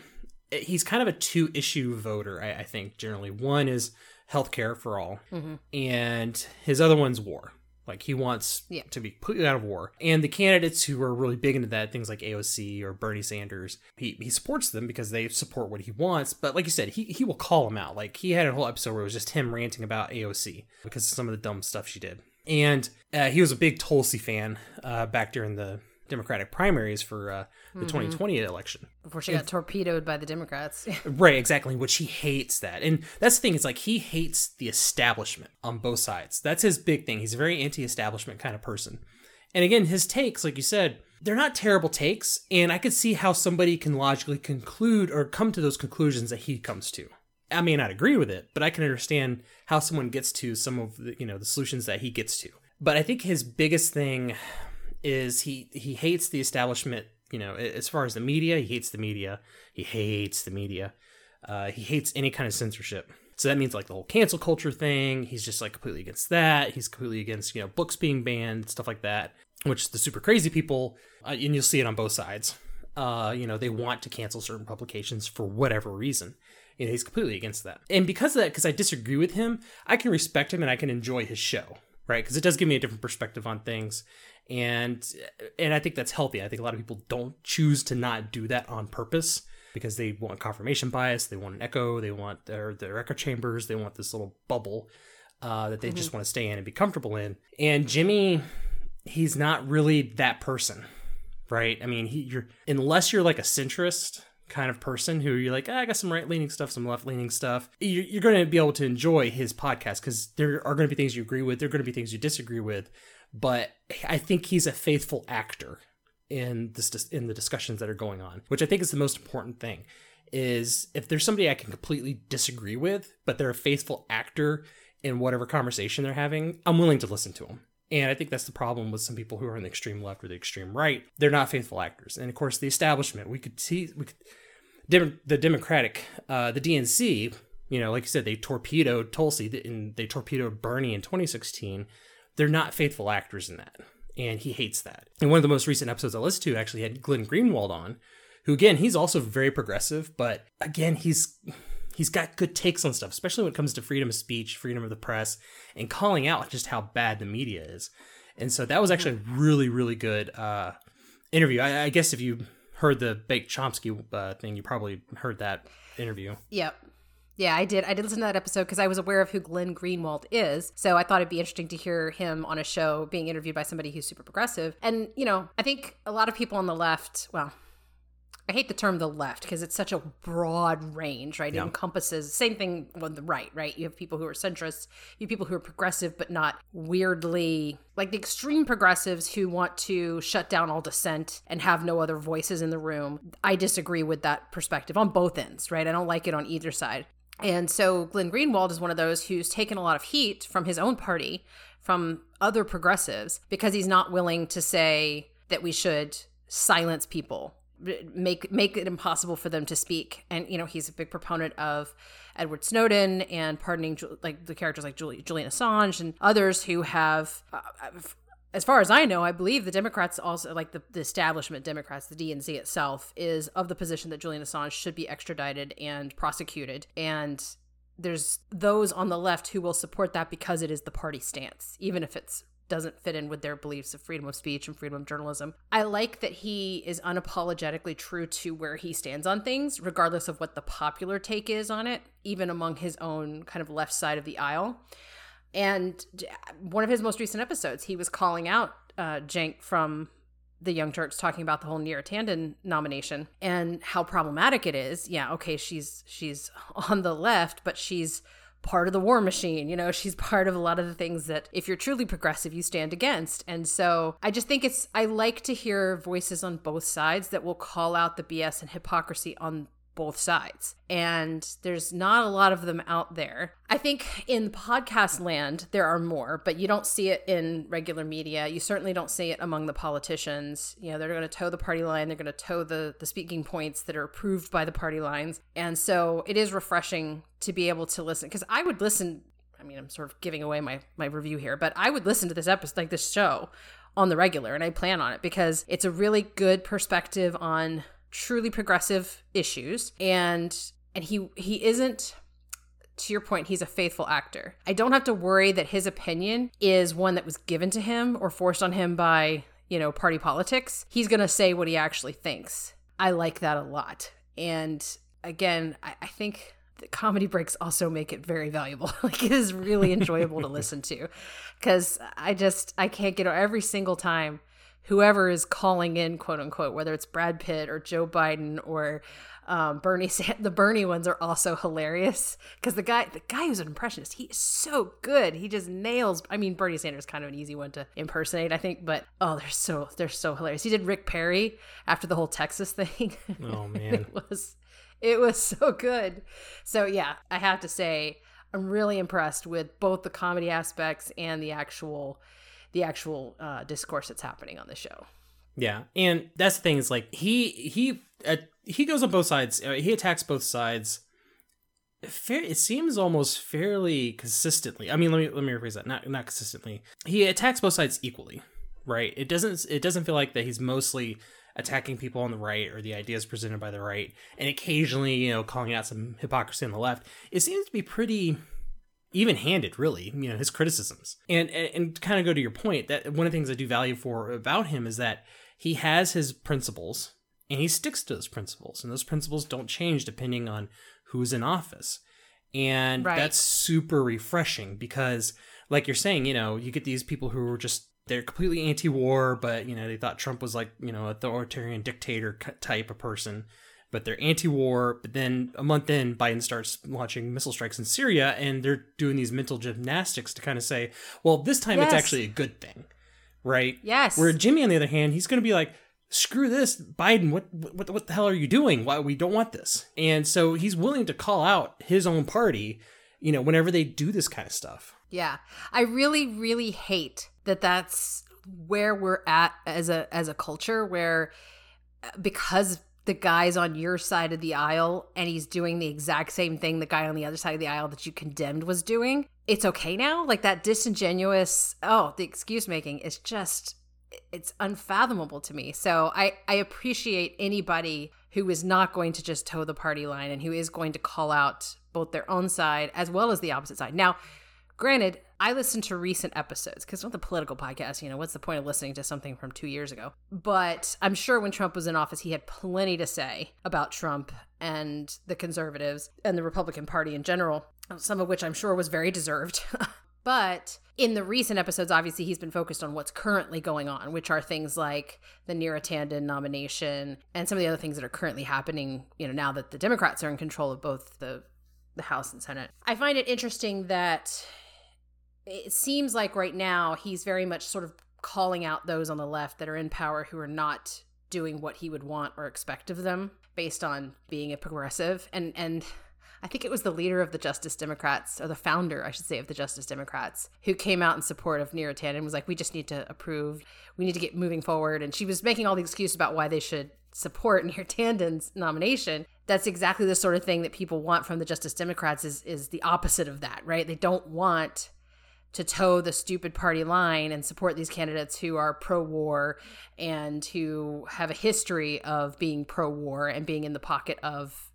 S2: he's kind of a two issue voter, I, I think, generally. One is, healthcare for all, mm-hmm. and his other one's war. Like he wants yeah. to be put out of war. And the candidates who are really big into that, things like AOC or Bernie Sanders, he, he supports them because they support what he wants. But like you said, he, he will call them out. Like he had a whole episode where it was just him ranting about AOC because of some of the dumb stuff she did. And uh, he was a big Tulsi fan uh, back during the Democratic primaries for uh, the mm-hmm. 2020 election.
S1: Before she got torpedoed by the Democrats.
S2: right, exactly, which he hates that. And that's the thing, it's like he hates the establishment on both sides. That's his big thing. He's a very anti establishment kind of person. And again, his takes, like you said, they're not terrible takes. And I could see how somebody can logically conclude or come to those conclusions that he comes to. I may not agree with it, but I can understand how someone gets to some of the, you know, the solutions that he gets to. But I think his biggest thing is he he hates the establishment. You know, as far as the media, he hates the media. He hates the media. Uh, he hates any kind of censorship. So that means like the whole cancel culture thing. He's just like completely against that. He's completely against you know books being banned, stuff like that. Which the super crazy people, uh, and you'll see it on both sides. Uh, you know, they want to cancel certain publications for whatever reason. You know, he's completely against that. And because of that, because I disagree with him, I can respect him and I can enjoy his show, right? Because it does give me a different perspective on things and and I think that's healthy. I think a lot of people don't choose to not do that on purpose because they want confirmation bias, they want an echo, they want their their echo chambers, they want this little bubble uh, that they mm-hmm. just want to stay in and be comfortable in. And Jimmy, he's not really that person, right? I mean, he you're unless you're like a centrist kind of person who you're like, ah, I got some right leaning stuff, some left leaning stuff. You're, you're going to be able to enjoy his podcast because there are going to be things you agree with, there are going to be things you disagree with but I think he's a faithful actor in this in the discussions that are going on, which I think is the most important thing. Is if there's somebody I can completely disagree with, but they're a faithful actor in whatever conversation they're having, I'm willing to listen to them. And I think that's the problem with some people who are on the extreme left or the extreme right. They're not faithful actors. And of course, the establishment, we could see, we could, the Democratic, uh, the DNC, you know, like you said, they torpedoed Tulsi and they torpedoed Bernie in 2016 they're not faithful actors in that. And he hates that. And one of the most recent episodes I listened to actually had Glenn Greenwald on, who again, he's also very progressive, but again, he's he's got good takes on stuff, especially when it comes to freedom of speech, freedom of the press, and calling out just how bad the media is. And so that was actually a really, really good uh, interview. I, I, guess if you heard the Baked Chomsky uh, thing, you probably heard that interview.
S1: Yep. Yeah, I did. I did listen to that episode because I was aware of who Glenn Greenwald is. So I thought it'd be interesting to hear him on a show being interviewed by somebody who's super progressive. And, you know, I think a lot of people on the left, well, I hate the term the left because it's such a broad range, right? Yeah. It encompasses same thing on the right, right? You have people who are centrists, you have people who are progressive but not weirdly like the extreme progressives who want to shut down all dissent and have no other voices in the room. I disagree with that perspective on both ends, right? I don't like it on either side. And so Glenn Greenwald is one of those who's taken a lot of heat from his own party, from other progressives, because he's not willing to say that we should silence people, make make it impossible for them to speak. And you know, he's a big proponent of Edward Snowden and pardoning like the characters like Julian Assange and others who have uh, as far as I know, I believe the Democrats also, like the, the, establishment Democrats, the DNC itself, is of the position that Julian Assange should be extradited and prosecuted. And there's those on the left who will support that because it is the party stance, even if it doesn't fit in with their beliefs of freedom of speech and freedom of journalism. I like that he is unapologetically true to where he stands on things, regardless of what the popular take is on it, even among his own kind of left side of the aisle. And one of his most recent episodes, he was calling out uh, from the Young Turks, talking about the whole Neera Tanden nomination and how problematic it is. Yeah, okay, she's she's on the left, but she's part of the war machine. You know, she's part of a lot of the things that if you're truly progressive, you stand against. And so I just think it's, I like to hear voices on both sides that will call out the BS and hypocrisy on both sides. And there's not a lot of them out there. I think in podcast land, there are more, but you don't see it in regular media. You certainly don't see it among the politicians. You know, they're going to toe the party line, they're going to toe the, the speaking points that are approved by the party lines. And so it is refreshing to be able to listen because I would listen. I mean, I'm sort of giving away my, my review here, but I would listen to this episode, like this show, on the regular, and I plan on it because it's a really good perspective on truly progressive issues. And and he he isn't to your point he's a faithful actor. I don't have to worry that his opinion is one that was given to him or forced on him by you know party politics. He's going to say what he actually thinks. I like that a lot. And again i, I think the comedy breaks also make it very valuable. Like it is really enjoyable to listen to. Because i just i can't get every single time whoever is calling in, quote unquote, whether it's Brad Pitt or Joe Biden or um, Bernie. The Bernie ones are also hilarious because the guy, the guy who's an impressionist, he is so good. He just nails. I mean, Bernie Sanders is kind of an easy one to impersonate, I think, but oh, they're so they're so hilarious. He did Rick Perry after the whole Texas thing.
S2: Oh man,
S1: it was it was so good. So yeah, I have to say. I'm really impressed with both the comedy aspects and the actual the actual uh, discourse that's happening on the show.
S2: Yeah, and that's the thing is like he he uh, he goes on both sides. Uh, he attacks both sides. Fair, it seems almost fairly consistently. I mean, let me let me rephrase that. Not not consistently. He attacks both sides equally, right? It doesn't it doesn't feel like that he's mostly attacking people on the right or the ideas presented by the right, and occasionally you know calling out some hypocrisy on the left. It seems to be pretty even handed really you know his criticisms. And, and and kind of go to your point that one of the things i do value for about him is that he has his principles and he sticks to those principles and those principles don't change depending on who's in office. And
S1: Right.
S2: that's super refreshing because like you're saying you know you get these people who are just they're completely anti-war but you know they thought trump was like you know authoritarian dictator type of person but they're anti-war. But then a month in, Biden starts launching missile strikes in Syria, and they're doing these mental gymnastics to kind of say, well, this time it's actually a good thing, right?
S1: Yes.
S2: Where Jimmy, on the other hand, he's going to be like, screw this, Biden. What what what the hell are you doing? Why we don't want this? And so he's willing to call out his own party, you know, whenever they do this kind of stuff.
S1: Yeah. I really really hate that that's where we're at as a as a culture where uh, because the guy's on your side of the aisle and he's doing the exact same thing the guy on the other side of the aisle that you condemned was doing, it's okay now? Like that disingenuous, oh, the excuse making is just it's unfathomable to me. So I I appreciate anybody who is not going to just toe the party line and who is going to call out both their own side as well as the opposite side. Now, granted, I listen to recent episodes because not the political podcast, you know, what's the point of listening to something from two years ago? But I'm sure when Trump was in office, he had plenty to say about Trump and the conservatives and the Republican Party in general, some of which I'm sure was very deserved. But in the recent episodes, obviously, he's been focused on what's currently going on, which are things like the Neera Tanden nomination and some of the other things that are currently happening, you know, now that the Democrats are in control of both the, the House and Senate. I find it interesting that it seems like right now he's very much sort of calling out those on the left that are in power who are not doing what he would want or expect of them based on being a progressive and and I think it was the leader of the Justice Democrats, or the founder, I should say, of the Justice Democrats, who came out in support of Neera Tanden and was like, "We just need to approve. We need to get moving forward." And she was making all the excuses about why they should support Neera Tanden's nomination. That's exactly the sort of thing that people want from the Justice Democrats. Is is the opposite of that, right? They don't want to toe the stupid party line and support these candidates who are pro war and who have a history of being pro war and being in the pocket of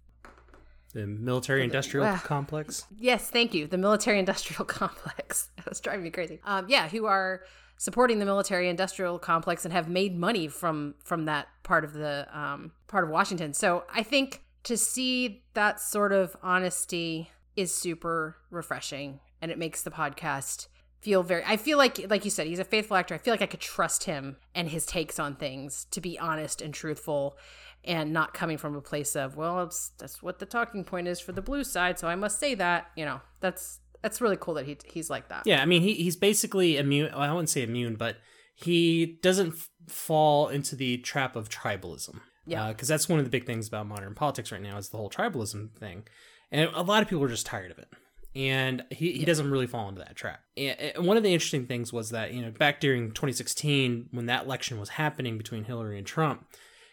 S2: The military industrial
S1: Wow.
S2: complex.
S1: Yes, thank you. The military industrial complex. That's driving me crazy. Um, yeah, who are supporting the military industrial complex and have made money from from that part of the um, part of Washington. So I think to see that sort of honesty is super refreshing, and it makes the podcast feel very. I feel like, like you said, he's a faithful actor. I feel like I could trust him and his takes on things to be honest and truthful. And not coming from a place of, well, that's what the talking point is for the blue side, so I must say that. You know, that's that's really cool that he he's like that.
S2: Yeah, I mean, he, he's basically immune. Well, I wouldn't say immune, but he doesn't f- fall into the trap of tribalism.
S1: Yeah.
S2: Uh, because that's one of the big things about modern politics right now is the whole tribalism thing, and a lot of people are just tired of it. And he, he doesn't really fall into that trap. And and one of the interesting things was that, you know, back during 2016, when that election was happening between Hillary and Trump,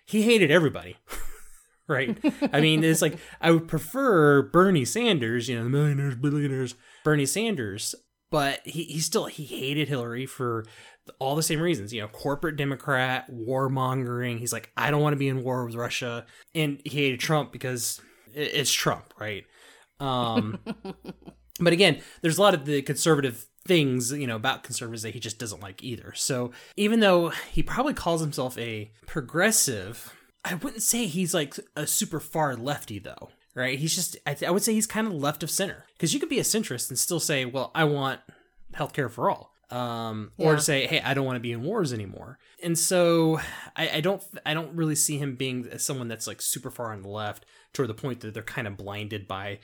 S2: he hated everybody. right? I mean, it's like I would prefer Bernie Sanders, you know, the millionaires, billionaires, Bernie Sanders, but he, he still he hated Hillary for all the same reasons, you know, corporate Democrat, warmongering. He's like, I don't want to be in war with Russia, and he hated Trump because it's Trump, right? Um, but again, there's a lot of the conservative things, you know, about conservatives that he just doesn't like either. So even though he probably calls himself a progressive, I wouldn't say he's like a super far lefty though, right? He's just, I, th- I would say he's kind of left of center because you could be a centrist and still say, well, I want healthcare for all. Um, or say, hey, I don't want to be in wars anymore. And so I, I don't, I don't really see him being someone that's like super far on the left toward the point that they're kind of blinded by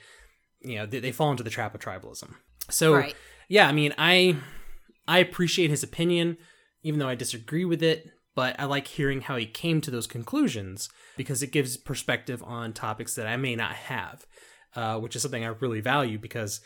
S2: you know they, they fall into the trap of tribalism so
S1: Right.
S2: yeah i mean i i appreciate his opinion even though i disagree with it but i like hearing how he came to those conclusions because it gives perspective on topics that i may not have uh, which is something i really value because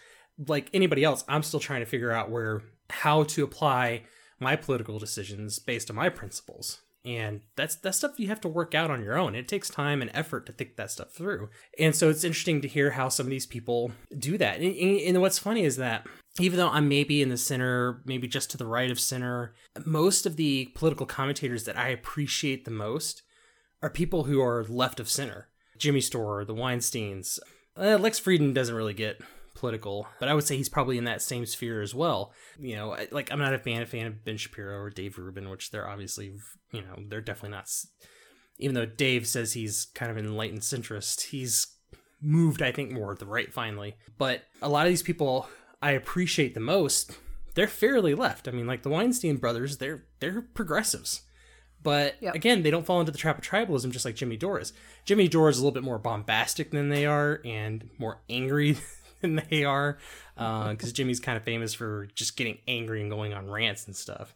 S2: like anybody else i'm still trying to figure out where how to apply my political decisions based on my principles and that's that stuff you have to work out on your own. It takes time and effort to think that stuff through. And so it's interesting to hear how some of these people do that. And, and- what's funny is that even though i'm maybe in the center maybe just to the right of center most of the political commentators that i appreciate the most are people who are left of center. Jimmy Dore, the weinsteins. Uh, Lex Fridman doesn't really get political, but I would say he's probably in that same sphere as well. You know, like I'm not a fan, fan of Ben Shapiro or Dave Rubin, which they're obviously, you know, they're definitely not. Even though Dave says he's kind of an enlightened centrist, he's moved, I think, more to the right finally. But a lot of these people I appreciate the most, they're fairly left. I mean, like the Weinstein brothers, they're they're progressives. But
S1: Yep.
S2: again, they don't fall into the trap of tribalism just like Jimmy Dore is. Jimmy Dore is a little bit more bombastic than they are and more angry than they are. Uh, because Jimmy's kind of famous for just getting angry and going on rants and stuff.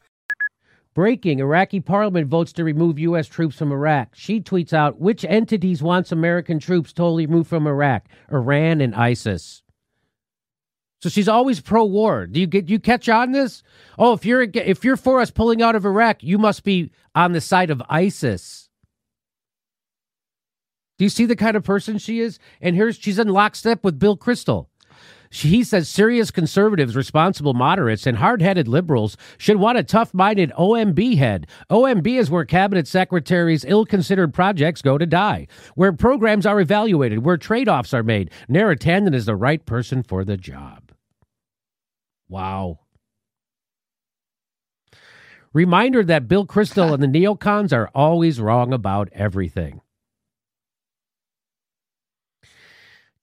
S4: Breaking Iraqi parliament votes to remove U.S. troops from Iraq. She tweets out which entities wants American troops totally removed from Iraq? Iran and ISIS. So she's always pro-war. Do you get you catch on this? Oh, if you're if you're for us pulling out of Iraq, you must be on the side of ISIS. Do you see the kind of person she is? And here's she's in lockstep with Bill Kristol. He says serious conservatives, responsible moderates, and hard headed liberals should want a tough minded OMB head. OMB is where cabinet secretaries' ill considered projects go to die, where programs are evaluated, where trade offs are made. Neera Tanden is the right person for the job. Wow. Reminder that Bill Kristol and the neocons are always wrong about everything.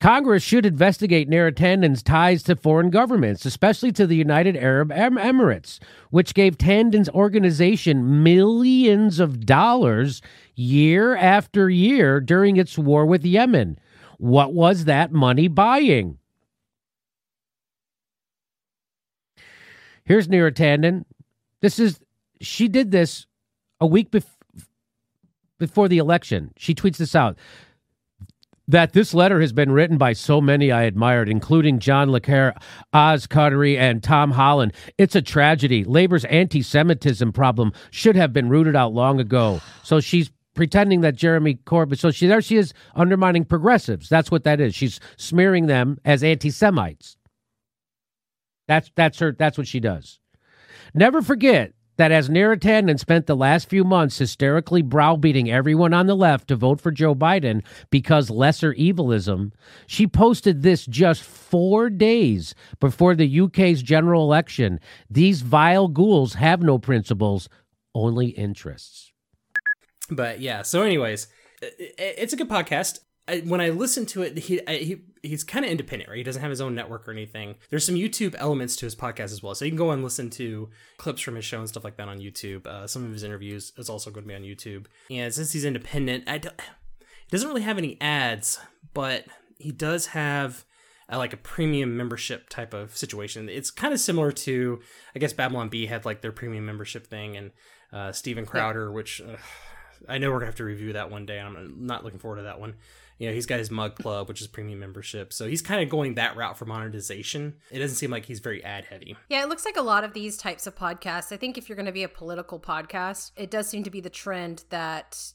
S4: Congress should investigate Neera Tanden's ties to foreign governments, especially to the United Arab Em- Emirates, which gave Tanden's organization millions of dollars year after year during its war with Yemen. What was that money buying? Here's Neera Tanden. This is she did this a week bef- before the election. She tweets this out that this letter has been written by so many I admired, including John le Carré, Oz Cartery, and Tom Holland. It's a tragedy. Labor's anti Semitism problem should have been rooted out long ago. So she's pretending that Jeremy Corbyn, so she there she is undermining progressives. That's what that is. She's smearing them as anti Semites. That's that's her that's what she does. Never forget that as Neera Tanden spent the last few months hysterically browbeating everyone on the left to vote for Joe Biden because lesser evilism, she posted this just four days before the UK's general election. These vile ghouls have no principles, only interests.
S2: But yeah, so anyways, it's a good podcast. I, when I listen to it, he I, he he's kind of independent, right? He doesn't have his own network or anything. There's some YouTube elements to his podcast as well, so you can go and listen to clips from his show and stuff like that on YouTube. Uh, some of his interviews is also going to be on YouTube. And since he's independent, I don't, he doesn't really have any ads, but he does have uh, like a premium membership type of situation. It's kind of similar to, I guess Babylon Bee had like their premium membership thing, and uh, Steven Crowder, which uh, I know we're gonna have to review that one day. I'm not looking forward to that one. You know, he's got his mug club, which is premium membership, so he's kind of going that route for monetization. It doesn't seem like he's very ad heavy.
S1: Yeah, it looks like a lot of these types of podcasts. I think if you're going to be a political podcast, it does seem to be the trend that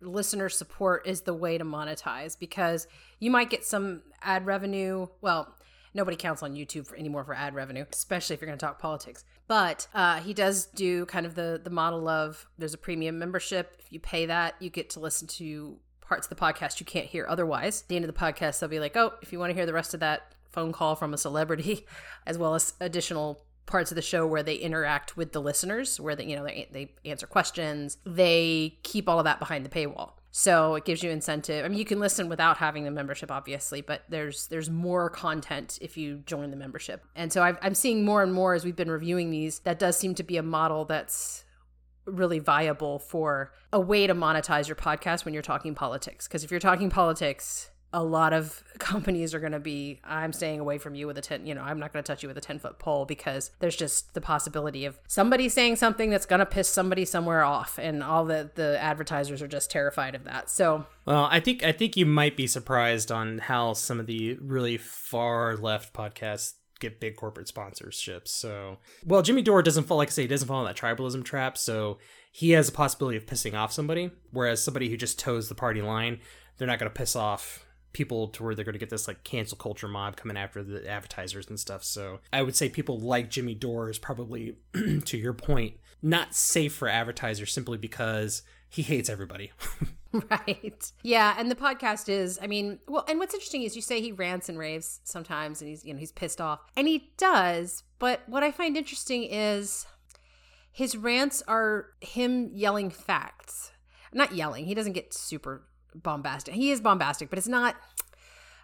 S1: listener support is the way to monetize because you might get some ad revenue. Well, nobody counts on YouTube for, anymore for ad revenue, especially if you're going to talk politics. But uh, he does do kind of the the model of there's a premium membership. If you pay that, you get to listen to parts of the podcast you can't hear otherwise. At the end of the podcast, they'll be like, "Oh, if you want to hear the rest of that phone call from a celebrity, as well as additional." parts of the show where they interact with the listeners where they you know they, they answer questions they keep all of that behind the paywall so it gives you incentive i mean you can listen without having the membership obviously but there's there's more content if you join the membership and so i am seeing more and more as we've been reviewing these that does seem to be a model that's really viable for a way to monetize your podcast when you're talking politics. Because if you're talking politics a lot of companies are going to be i'm staying away from you with a 10 you know i'm not going to touch you with a 10 foot pole because there's just the possibility of somebody saying something that's going to piss somebody somewhere off and all the the advertisers are just terrified of that. So
S2: well i think i think you might be surprised on how some of the really far left podcasts get big corporate sponsorships so well jimmy dore doesn't fall like i say he doesn't fall in that tribalism trap so he has a possibility of pissing off somebody whereas somebody who just toes the party line they're not going to piss off people to where they're going to get this like cancel culture mob coming after the advertisers and stuff. So I would say people like Jimmy Dore is probably, to your point, not safe for advertisers simply because he hates everybody.
S1: right. Yeah, and the podcast is, I mean, well, and what's interesting is you say he rants and raves sometimes and he's, you know, he's pissed off. And he does, but what I find interesting is his rants are him yelling facts. Not yelling. He doesn't get super bombastic. He is bombastic, but it's not.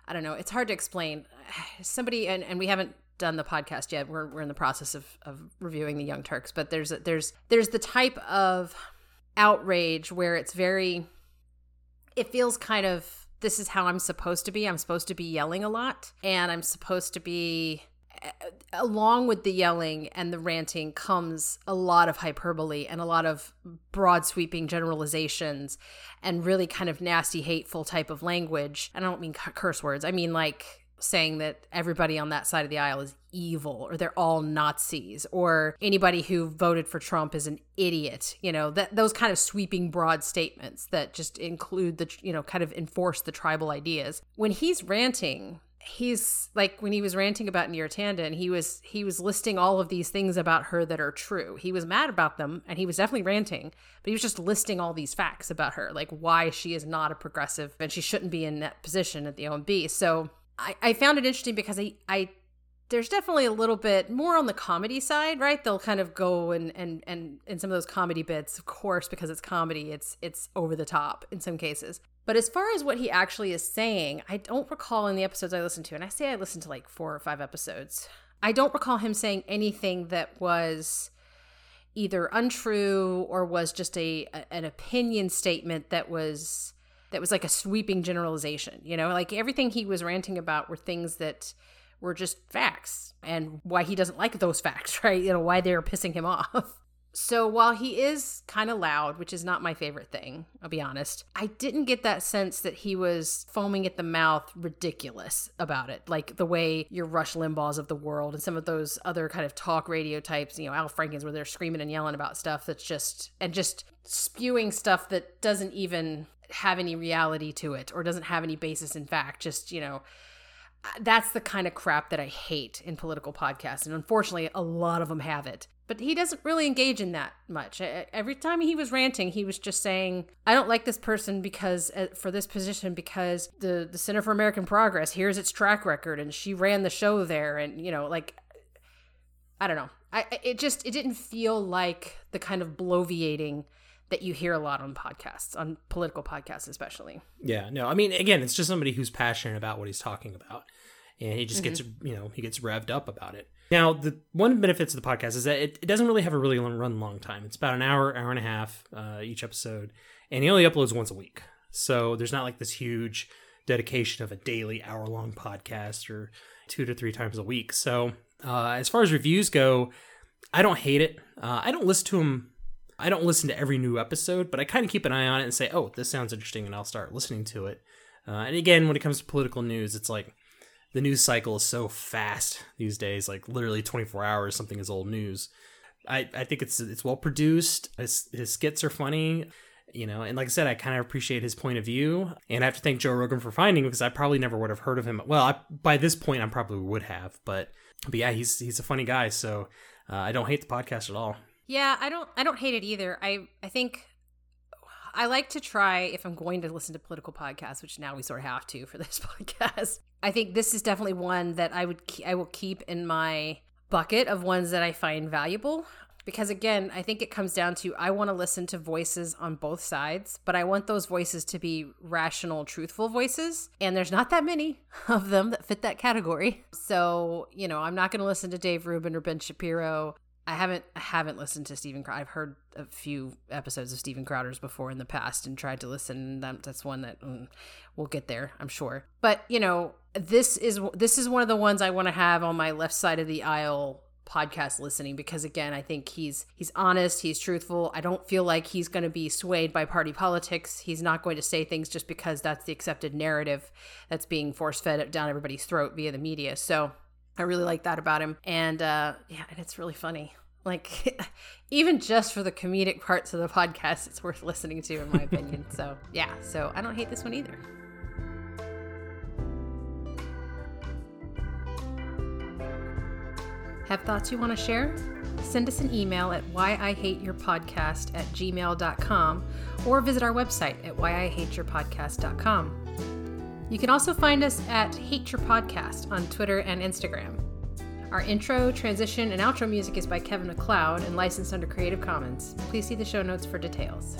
S1: I don't know. It's hard to explain. Somebody and, and we haven't done the podcast yet. We're, we're in the process of, of reviewing the Young Turks, but there's a, there's there's the type of outrage where it's very. It feels kind of this is how I'm supposed to be. I'm supposed to be yelling a lot, and I'm supposed to be uh, along with the yelling and the ranting comes a lot of hyperbole and a lot of broad sweeping generalizations and really kind of nasty hateful type of language and i don't mean curse words i mean like saying that everybody on that side of the aisle is evil or they're all nazis or anybody who voted for trump is an idiot you know that those kind of sweeping broad statements that just include the you know kind of enforce the tribal ideas when he's ranting he's like when he was ranting about Neera Tanden, he was he was listing all of these things about her that are true. He was mad about them and he was definitely ranting, but he was just listing all these facts about her, like why she is not a progressive and she shouldn't be in that position at the OMB. So I, I found it interesting because I I there's definitely a little bit more on the comedy side, right? They'll kind of go and and and in some of those comedy bits, of course, because it's comedy, it's it's over the top in some cases. But as far as what he actually is saying, I don't recall in the episodes I listened to, and I say I listened to like four or five episodes, I don't recall him saying anything that was either untrue or was just a, a an opinion statement that was that was like a sweeping generalization. You know, like everything he was ranting about were things that were just facts and why he doesn't like those facts, right? You know, why they're pissing him off. So while he is kind of loud, which is not my favorite thing, I'll be honest, I didn't get that sense that he was foaming at the mouth ridiculous about it. Like the way your Rush Limbaughs of the world and some of those other kind of talk radio types, you know, Al Franken's where they're screaming and yelling about stuff that's just, and just spewing stuff that doesn't even have any reality to it or doesn't have any basis in fact. Just, you know, that's the kind of crap that I hate in political podcasts. And unfortunately, a lot of them have it but he doesn't really engage in that much. Every time he was ranting, he was just saying, "I don't like this person because uh, for this position because the the Center for American Progress here's its track record and she ran the show there and you know like I don't know. I it just it didn't feel like the kind of bloviating that you hear a lot on podcasts, on political podcasts especially.
S2: Yeah, no. I mean, again, it's just somebody who's passionate about what he's talking about and he just mm-hmm. gets, you know, he gets revved up about it. Now, the one benefits of the podcast is that it, it doesn't really have a really long, run long time. It's about an hour, hour and a half uh, each episode, and he only uploads once a week. So there's not like this huge dedication of a daily hour long podcast or two to three times a week. So uh, as far as reviews go, I don't hate it. Uh, I don't listen to him I don't listen to every new episode, but I kind of keep an eye on it and say, oh, this sounds interesting, and I'll start listening to it. Uh, and again, when it comes to political news, it's like the news cycle is so fast these days. Like literally 24 hours, something is old news. I, I think it's it's well produced. His, his skits are funny, you know. And like I said, I kind of appreciate his point of view. And I have to thank Joe Rogan for finding him because I probably never would have heard of him. Well, I, by this point, I probably would have. But but yeah, he's he's a funny guy. So uh, I don't hate the podcast at all.
S1: Yeah, I don't I don't hate it either. I I think I like to try if I'm going to listen to political podcasts, which now we sort of have to for this podcast. I think this is definitely one that I would I will keep in my bucket of ones that I find valuable because again, I think it comes down to I want to listen to voices on both sides, but I want those voices to be rational, truthful voices, and there's not that many of them that fit that category. So, you know, I'm not going to listen to Dave Rubin or Ben Shapiro I haven't I haven't listened to Steven. Crowder. I've heard a few episodes of Steven Crowder's before in the past and tried to listen. That, that's one that mm, we'll get there, I'm sure. But you know, this is this is one of the ones I want to have on my left side of the aisle podcast listening because again, I think he's he's honest, he's truthful. I don't feel like he's going to be swayed by party politics. He's not going to say things just because that's the accepted narrative that's being force fed down everybody's throat via the media. So I really like that about him. And uh, yeah, and it's really funny. Like, even just for the comedic parts of the podcast, it's worth listening to, in my opinion. so, yeah, so I don't hate this one either. Have thoughts you want to share? Send us an email at whyihateyourpodcast at gmail.com or visit our website at whyihateyourpodcast.com. You can also find us at Hate Your Podcast on Twitter and Instagram. Our intro, transition, and outro music is by Kevin MacLeod and licensed under Creative Commons. Please see the show notes for details.